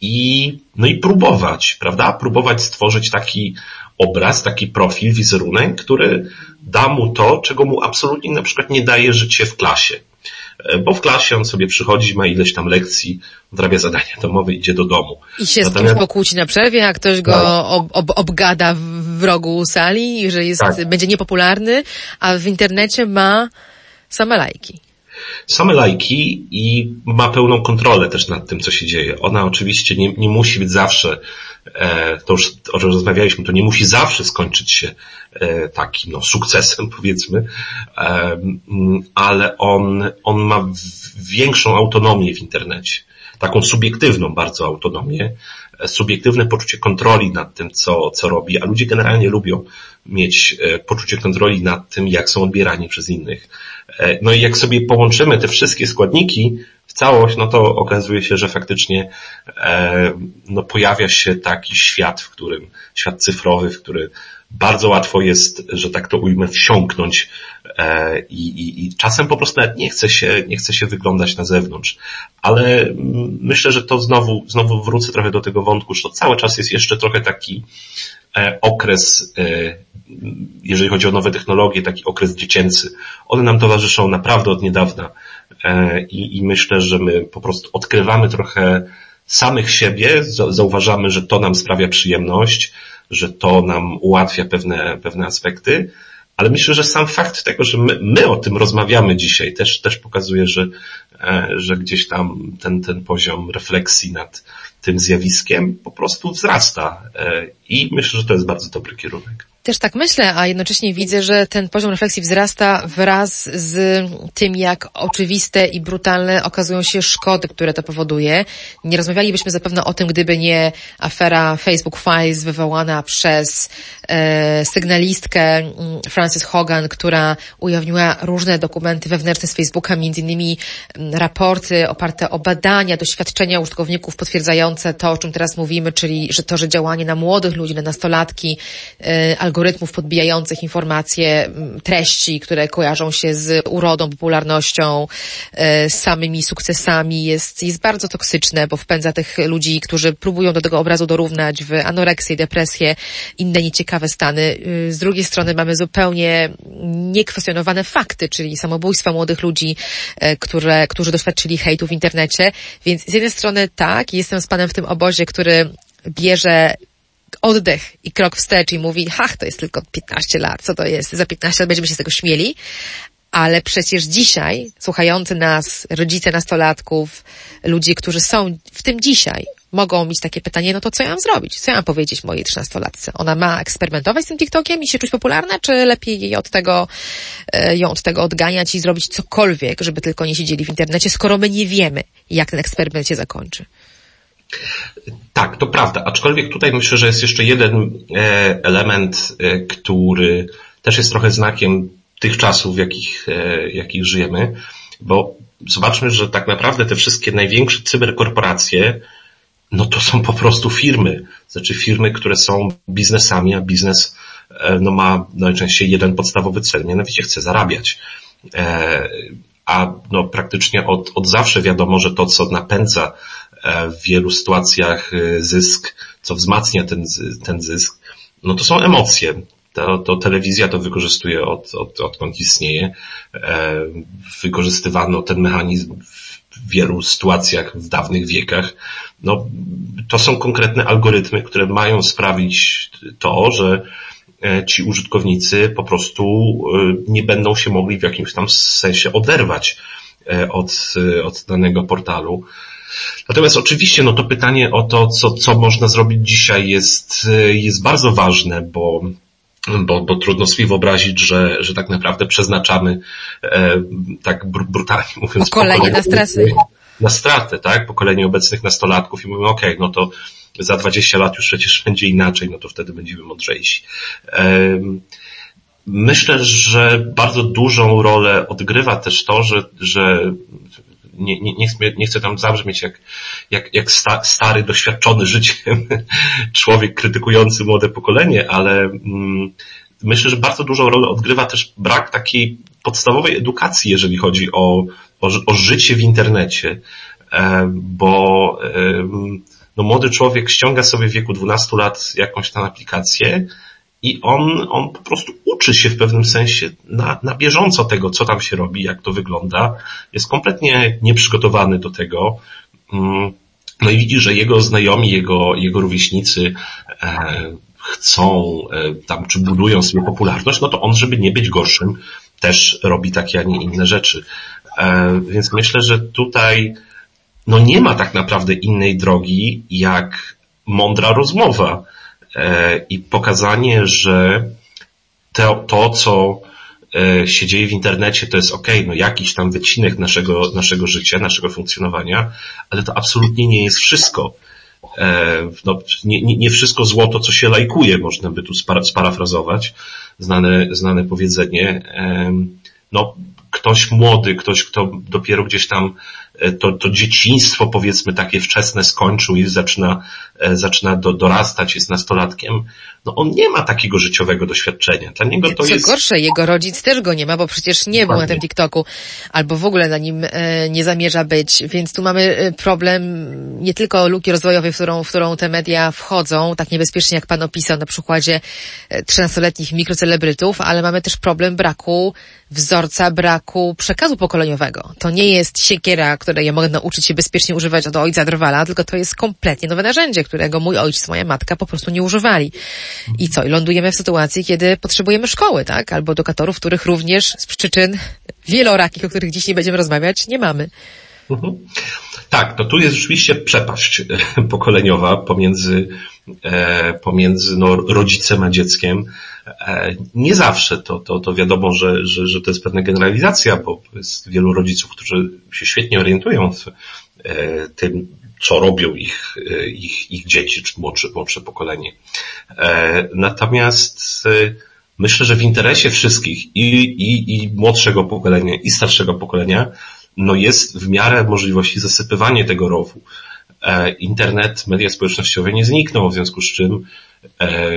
Speaker 4: i, no i próbować, prawda? Próbować stworzyć taki obraz, taki profil, wizerunek, który da mu to, czego mu absolutnie na przykład nie daje życie w klasie. E, bo w klasie on sobie przychodzi, ma ileś tam lekcji, odrabia zadania domowe, idzie do domu.
Speaker 1: I się Natomiast... z kimś pokłóci na przerwie, a ktoś go tak. ob, ob, obgada w rogu sali, że jest, tak. będzie niepopularny, a w internecie ma same lajki.
Speaker 4: Same lajki i ma pełną kontrolę też nad tym, co się dzieje. Ona oczywiście nie, nie musi być zawsze, e, to już o czym rozmawialiśmy, to nie musi zawsze skończyć się e, takim no, sukcesem, powiedzmy, e, ale on, on ma większą autonomię w internecie. Taką subiektywną bardzo autonomię, subiektywne poczucie kontroli nad tym, co, co robi, a ludzie generalnie lubią mieć poczucie kontroli nad tym, jak są odbierani przez innych. E, no i jak sobie połączymy te wszystkie składniki w całość, no to okazuje się, że faktycznie e, no pojawia się taki świat, w którym, świat cyfrowy, w który bardzo łatwo jest, że tak to ujmę, wsiąknąć i, i, i czasem po prostu nawet nie chce się, nie chce się wyglądać na zewnątrz. Ale myślę, że to znowu, znowu wrócę trochę do tego wątku, że to cały czas jest jeszcze trochę taki okres jeżeli chodzi o nowe technologie, taki okres dziecięcy. One nam towarzyszą naprawdę od niedawna e, i, i myślę, że my po prostu odkrywamy trochę samych siebie, zauważamy, że to nam sprawia przyjemność, że to nam ułatwia pewne, pewne aspekty, ale myślę, że sam fakt tego, że my, my o tym rozmawiamy dzisiaj też, też pokazuje, że, e, że gdzieś tam ten, ten poziom refleksji nad tym zjawiskiem po prostu wzrasta e, i myślę, że to jest bardzo dobry kierunek.
Speaker 1: Też tak myślę, a jednocześnie widzę, że ten poziom refleksji wzrasta wraz z tym, jak oczywiste i brutalne okazują się szkody, które to powoduje. Nie rozmawialibyśmy zapewne o tym, gdyby nie afera Facebook Files wywołana przez e, sygnalistkę mm, Frances Hogan, która ujawniła różne dokumenty wewnętrzne z Facebooka, innymi mm, raporty oparte o badania, doświadczenia użytkowników potwierdzające to, o czym teraz mówimy, czyli że to, że działanie na młodych ludzi, na nastolatki, e, algorytmów podbijających informacje, treści, które kojarzą się z urodą, popularnością, e, z samymi sukcesami jest, jest bardzo toksyczne, bo wpędza tych ludzi, którzy próbują do tego obrazu dorównać w anoreksję, depresję, inne nieciekawe stany. E, z drugiej strony mamy zupełnie niekwestionowane fakty, czyli samobójstwa młodych ludzi, e, które, którzy doświadczyli hejtu w internecie. Więc z jednej strony tak, jestem z panem w tym obozie, który bierze oddech i krok wstecz i mówi, ach, to jest tylko 15 lat, co to jest, za 15 lat będziemy się z tego śmieli, ale przecież dzisiaj, słuchający nas, rodzice nastolatków, ludzie, którzy są w tym dzisiaj, mogą mieć takie pytanie, no to co ja mam zrobić? Co ja mam powiedzieć mojej trzynastolatce? Ona ma eksperymentować z tym TikTokiem i się czuć popularna, czy lepiej jej od tego, e, ją od tego odganiać i zrobić cokolwiek, żeby tylko nie siedzieli w internecie, skoro my nie wiemy, jak ten eksperyment się zakończy?
Speaker 4: Tak, to prawda. Aczkolwiek tutaj myślę, że jest jeszcze jeden e, element, e, który też jest trochę znakiem tych czasów, w jakich, e, jakich żyjemy, bo zobaczmy, że tak naprawdę te wszystkie największe cyberkorporacje, no to są po prostu firmy. Znaczy firmy, które są biznesami, a biznes no ma najczęściej jeden podstawowy cel, mianowicie chce zarabiać. A no praktycznie od, od zawsze wiadomo, że to, co napędza w wielu sytuacjach e, zysk, co wzmacnia ten, ten zysk, no to są emocje. To, to telewizja to wykorzystuje od, od, odkąd istnieje. E, wykorzystywano ten mechanizm w wielu sytuacjach w dawnych wiekach. No, to są konkretne algorytmy, które mają sprawić to, że ci użytkownicy po prostu nie będą się mogli w jakimś tam sensie oderwać od, od danego portalu. Natomiast oczywiście no to pytanie o to, co, co można zrobić dzisiaj jest, jest bardzo ważne, bo bo, bo trudno sobie wyobrazić, że, że tak naprawdę przeznaczamy e, tak brutalnie mówiąc
Speaker 1: pokolenie na stratę.
Speaker 4: Na stratę, tak? Pokolenie obecnych nastolatków i mówimy, okej, okay, no to za 20 lat już przecież będzie inaczej, no to wtedy będziemy mądrzejsi. E, myślę, że bardzo dużą rolę odgrywa też to, że, że nie, nie, nie, chcę, nie chcę tam zabrzmieć jak, jak, jak sta, stary, doświadczony życiem człowiek krytykujący młode pokolenie, ale mm, myślę, że bardzo dużą rolę odgrywa też brak takiej podstawowej edukacji, jeżeli chodzi o, o, o życie w internecie, e, bo e, no, młody człowiek ściąga sobie w wieku 12 lat jakąś tam aplikację, i on, on po prostu uczy się w pewnym sensie na, na bieżąco tego, co tam się robi, jak to wygląda. Jest kompletnie nieprzygotowany do tego. Mm, no i widzi, że jego znajomi, jego, jego rówieśnicy e, chcą e, tam, czy budują sobie popularność, no to on, żeby nie być gorszym, też robi takie, a nie inne rzeczy. Więc myślę, że tutaj no nie ma tak naprawdę innej drogi jak mądra rozmowa i pokazanie, że to, to co E, się dzieje w internecie, to jest ok, no jakiś tam wycinek naszego, naszego życia, naszego funkcjonowania, ale to absolutnie nie jest wszystko. E, no, nie, nie, nie wszystko złoto, co się lajkuje, można by tu sparafrazować, znane, znane powiedzenie. No, ktoś młody, ktoś, kto dopiero gdzieś tam e, to, to dzieciństwo powiedzmy takie wczesne skończył i zaczyna, e, zaczyna do, dorastać, jest nastolatkiem, no on nie ma takiego życiowego doświadczenia. Dla niego to
Speaker 1: Co
Speaker 4: jest...
Speaker 1: gorsze, jego rodzic też go nie ma, bo przecież nie był na tym TikToku, albo w ogóle na nim e, nie zamierza być, więc tu mamy problem nie tylko luki rozwojowej, w którą, w którą te media wchodzą, tak niebezpiecznie jak pan opisał na przykładzie 13-letnich mikrocelebrytów, ale mamy też problem braku wzorca, braku przekazu pokoleniowego. To nie jest siekiera, której ja mogę nauczyć się bezpiecznie używać od ojca drwala, tylko to jest kompletnie nowe narzędzie, którego mój ojciec, moja matka po prostu nie używali. I co? I lądujemy w sytuacji, kiedy potrzebujemy szkoły, tak? Albo edukatorów, których również z przyczyn wielorakich, o których dziś nie będziemy rozmawiać, nie mamy.
Speaker 4: Mhm. Tak, to tu jest rzeczywiście przepaść pokoleniowa pomiędzy, e, pomiędzy no, rodzicem a dzieckiem. E, nie zawsze to, to, to wiadomo, że, że, że to jest pewna generalizacja, bo jest wielu rodziców, którzy się świetnie orientują w e, tym, co robią ich, ich, ich dzieci, czy młodsze, młodsze pokolenie. Natomiast myślę, że w interesie wszystkich i, i, i młodszego pokolenia, i starszego pokolenia no jest w miarę możliwości zasypywanie tego rowu. E, internet, media społecznościowe nie znikną, w związku z czym e,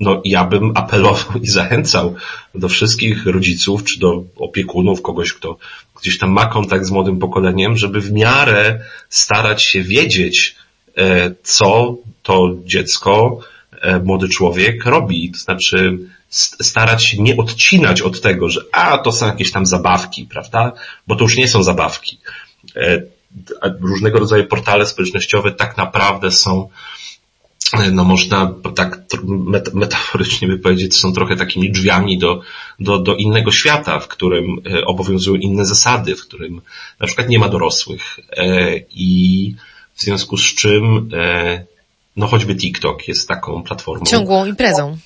Speaker 4: no ja bym apelował i zachęcał do wszystkich rodziców czy do opiekunów, kogoś, kto gdzieś tam ma kontakt z młodym pokoleniem, żeby w miarę starać się wiedzieć, e, co to dziecko, młody człowiek robi. To znaczy starać się nie odcinać od tego, że a, to są jakieś tam zabawki, prawda? Bo to już nie są zabawki. E, różnego rodzaju portale społecznościowe tak naprawdę są e, no można tak metaforycznie by powiedzieć, są trochę takimi drzwiami do, do, do innego świata, w którym e, obowiązują inne zasady, w którym na przykład nie ma dorosłych i w związku z czym no choćby TikTok jest taką platformą.
Speaker 1: Ciągłą imprezą.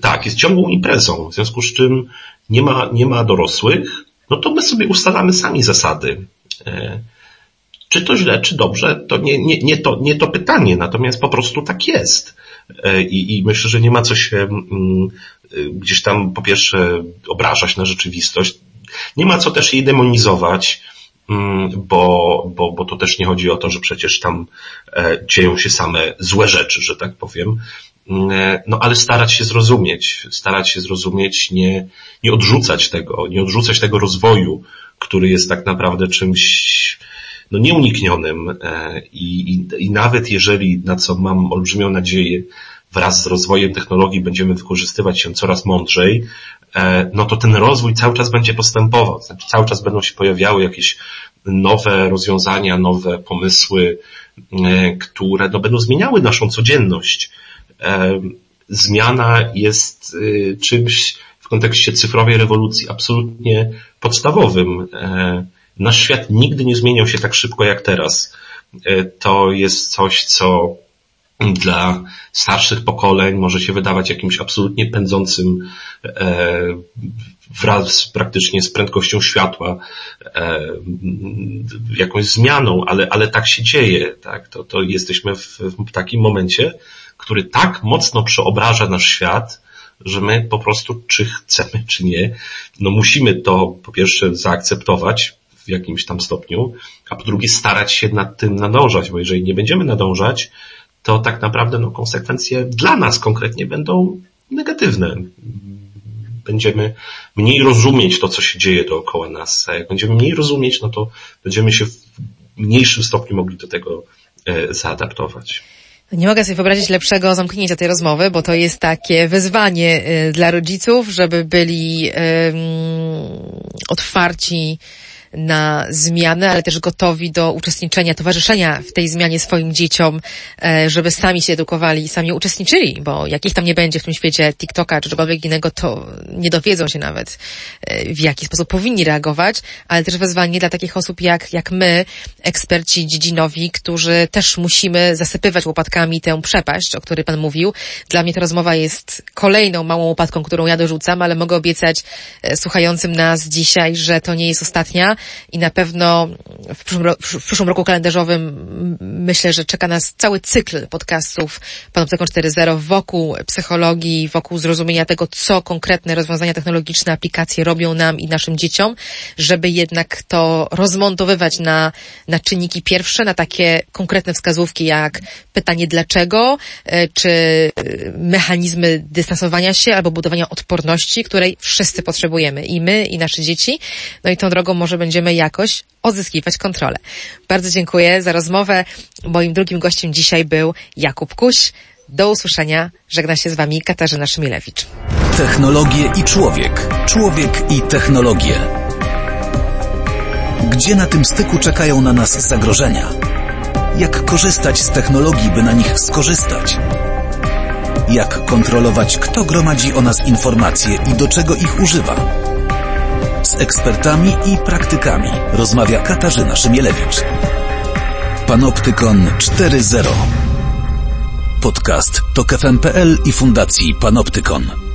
Speaker 4: Tak, jest ciągłą imprezą, w związku z czym nie ma, nie ma dorosłych, no to my sobie ustalamy sami zasady. E, czy to źle, czy dobrze, to nie, nie, nie, to, nie to pytanie, natomiast po prostu tak jest. E, I, i myślę, że nie ma co się mm, gdzieś tam po pierwsze obrażać na rzeczywistość, nie ma co też jej demonizować, Mm, bo, bo, bo to też nie chodzi o to, że przecież tam e, dzieją się same złe rzeczy, że tak powiem. Mm, e, no ale starać się zrozumieć, starać się zrozumieć, nie, nie odrzucać tego, nie odrzucać tego rozwoju, który jest tak naprawdę czymś no nieuniknionym e, i, i, i nawet jeżeli, na co mam olbrzymią nadzieję, wraz z rozwojem technologii będziemy wykorzystywać się coraz mądrzej, e, no to ten rozwój cały czas będzie postępował. Znaczy cały czas będą się pojawiały jakieś nowe rozwiązania, nowe pomysły, e, które no, będą zmieniały naszą codzienność. Zmiana jest czymś w kontekście cyfrowej rewolucji absolutnie podstawowym. Nasz świat nigdy nie zmieniał się tak szybko jak teraz. To jest coś, co dla starszych pokoleń może się wydawać jakimś absolutnie pędzącym e, wraz praktycznie z prędkością światła e, jakąś zmianą, ale, ale tak się dzieje. Tak? To, to jesteśmy w, w takim momencie, który tak mocno przeobraża nasz świat, że my po prostu, czy chcemy, czy nie, no musimy to po pierwsze zaakceptować w jakimś tam stopniu, a po drugie starać się nad tym nadążać, bo jeżeli nie będziemy nadążać, to tak naprawdę no, konsekwencje dla nas konkretnie będą negatywne. Będziemy mniej rozumieć to, co się dzieje dookoła nas. A jak będziemy mniej rozumieć, no to będziemy się w mniejszym stopniu mogli do tego e, zaadaptować.
Speaker 1: Nie mogę sobie wyobrazić lepszego zamknięcia tej rozmowy, bo to jest takie wyzwanie e, dla rodziców, żeby byli otwarci na zmianę, ale też gotowi do uczestniczenia, towarzyszenia w tej zmianie swoim dzieciom, e, żeby sami się edukowali i sami uczestniczyli, bo jak ich tam nie będzie w tym świecie TikToka czy czegokolwiek innego, to nie dowiedzą się nawet e, w jaki sposób powinni reagować, ale też wezwanie dla takich osób jak, jak my, eksperci dziedzinowi, którzy też musimy zasypywać łopatkami tę przepaść, o której Pan mówił. Dla mnie ta rozmowa jest kolejną małą łopatką, którą ja dorzucam, ale mogę obiecać e, słuchającym nas dzisiaj, że to nie jest ostatnia i na pewno w przyszłym, w przyszłym roku kalendarzowym myślę, że czeka nas cały cykl podcastów Panoptykon 4.0 wokół psychologii, wokół zrozumienia tego, co konkretne rozwiązania technologiczne, aplikacje robią nam i naszym dzieciom, żeby jednak to rozmontowywać na, na czynniki pierwsze, na takie konkretne wskazówki jak pytanie dlaczego, e, czy e, mechanizmy dystansowania się albo budowania odporności, której wszyscy potrzebujemy. I my, i nasze dzieci. No i tą drogą może będziemy jakoś odzyskiwać kontrolę. Bardzo dziękuję za rozmowę. Moim drugim gościem dzisiaj był Jakub Kuś. Do usłyszenia. Żegna się z Wami Katarzyna Szymilewicz.
Speaker 3: Technologie i człowiek. Człowiek i technologie. Gdzie na tym styku czekają na nas zagrożenia? Jak korzystać z technologii, by na nich skorzystać? Jak kontrolować, kto gromadzi o nas informacje i do czego ich używa? Z ekspertami i praktykami rozmawia Katarzyna Szymielewicz. Panoptykon 4.0 Podcast to KFM.pl i Fundacji Panoptykon.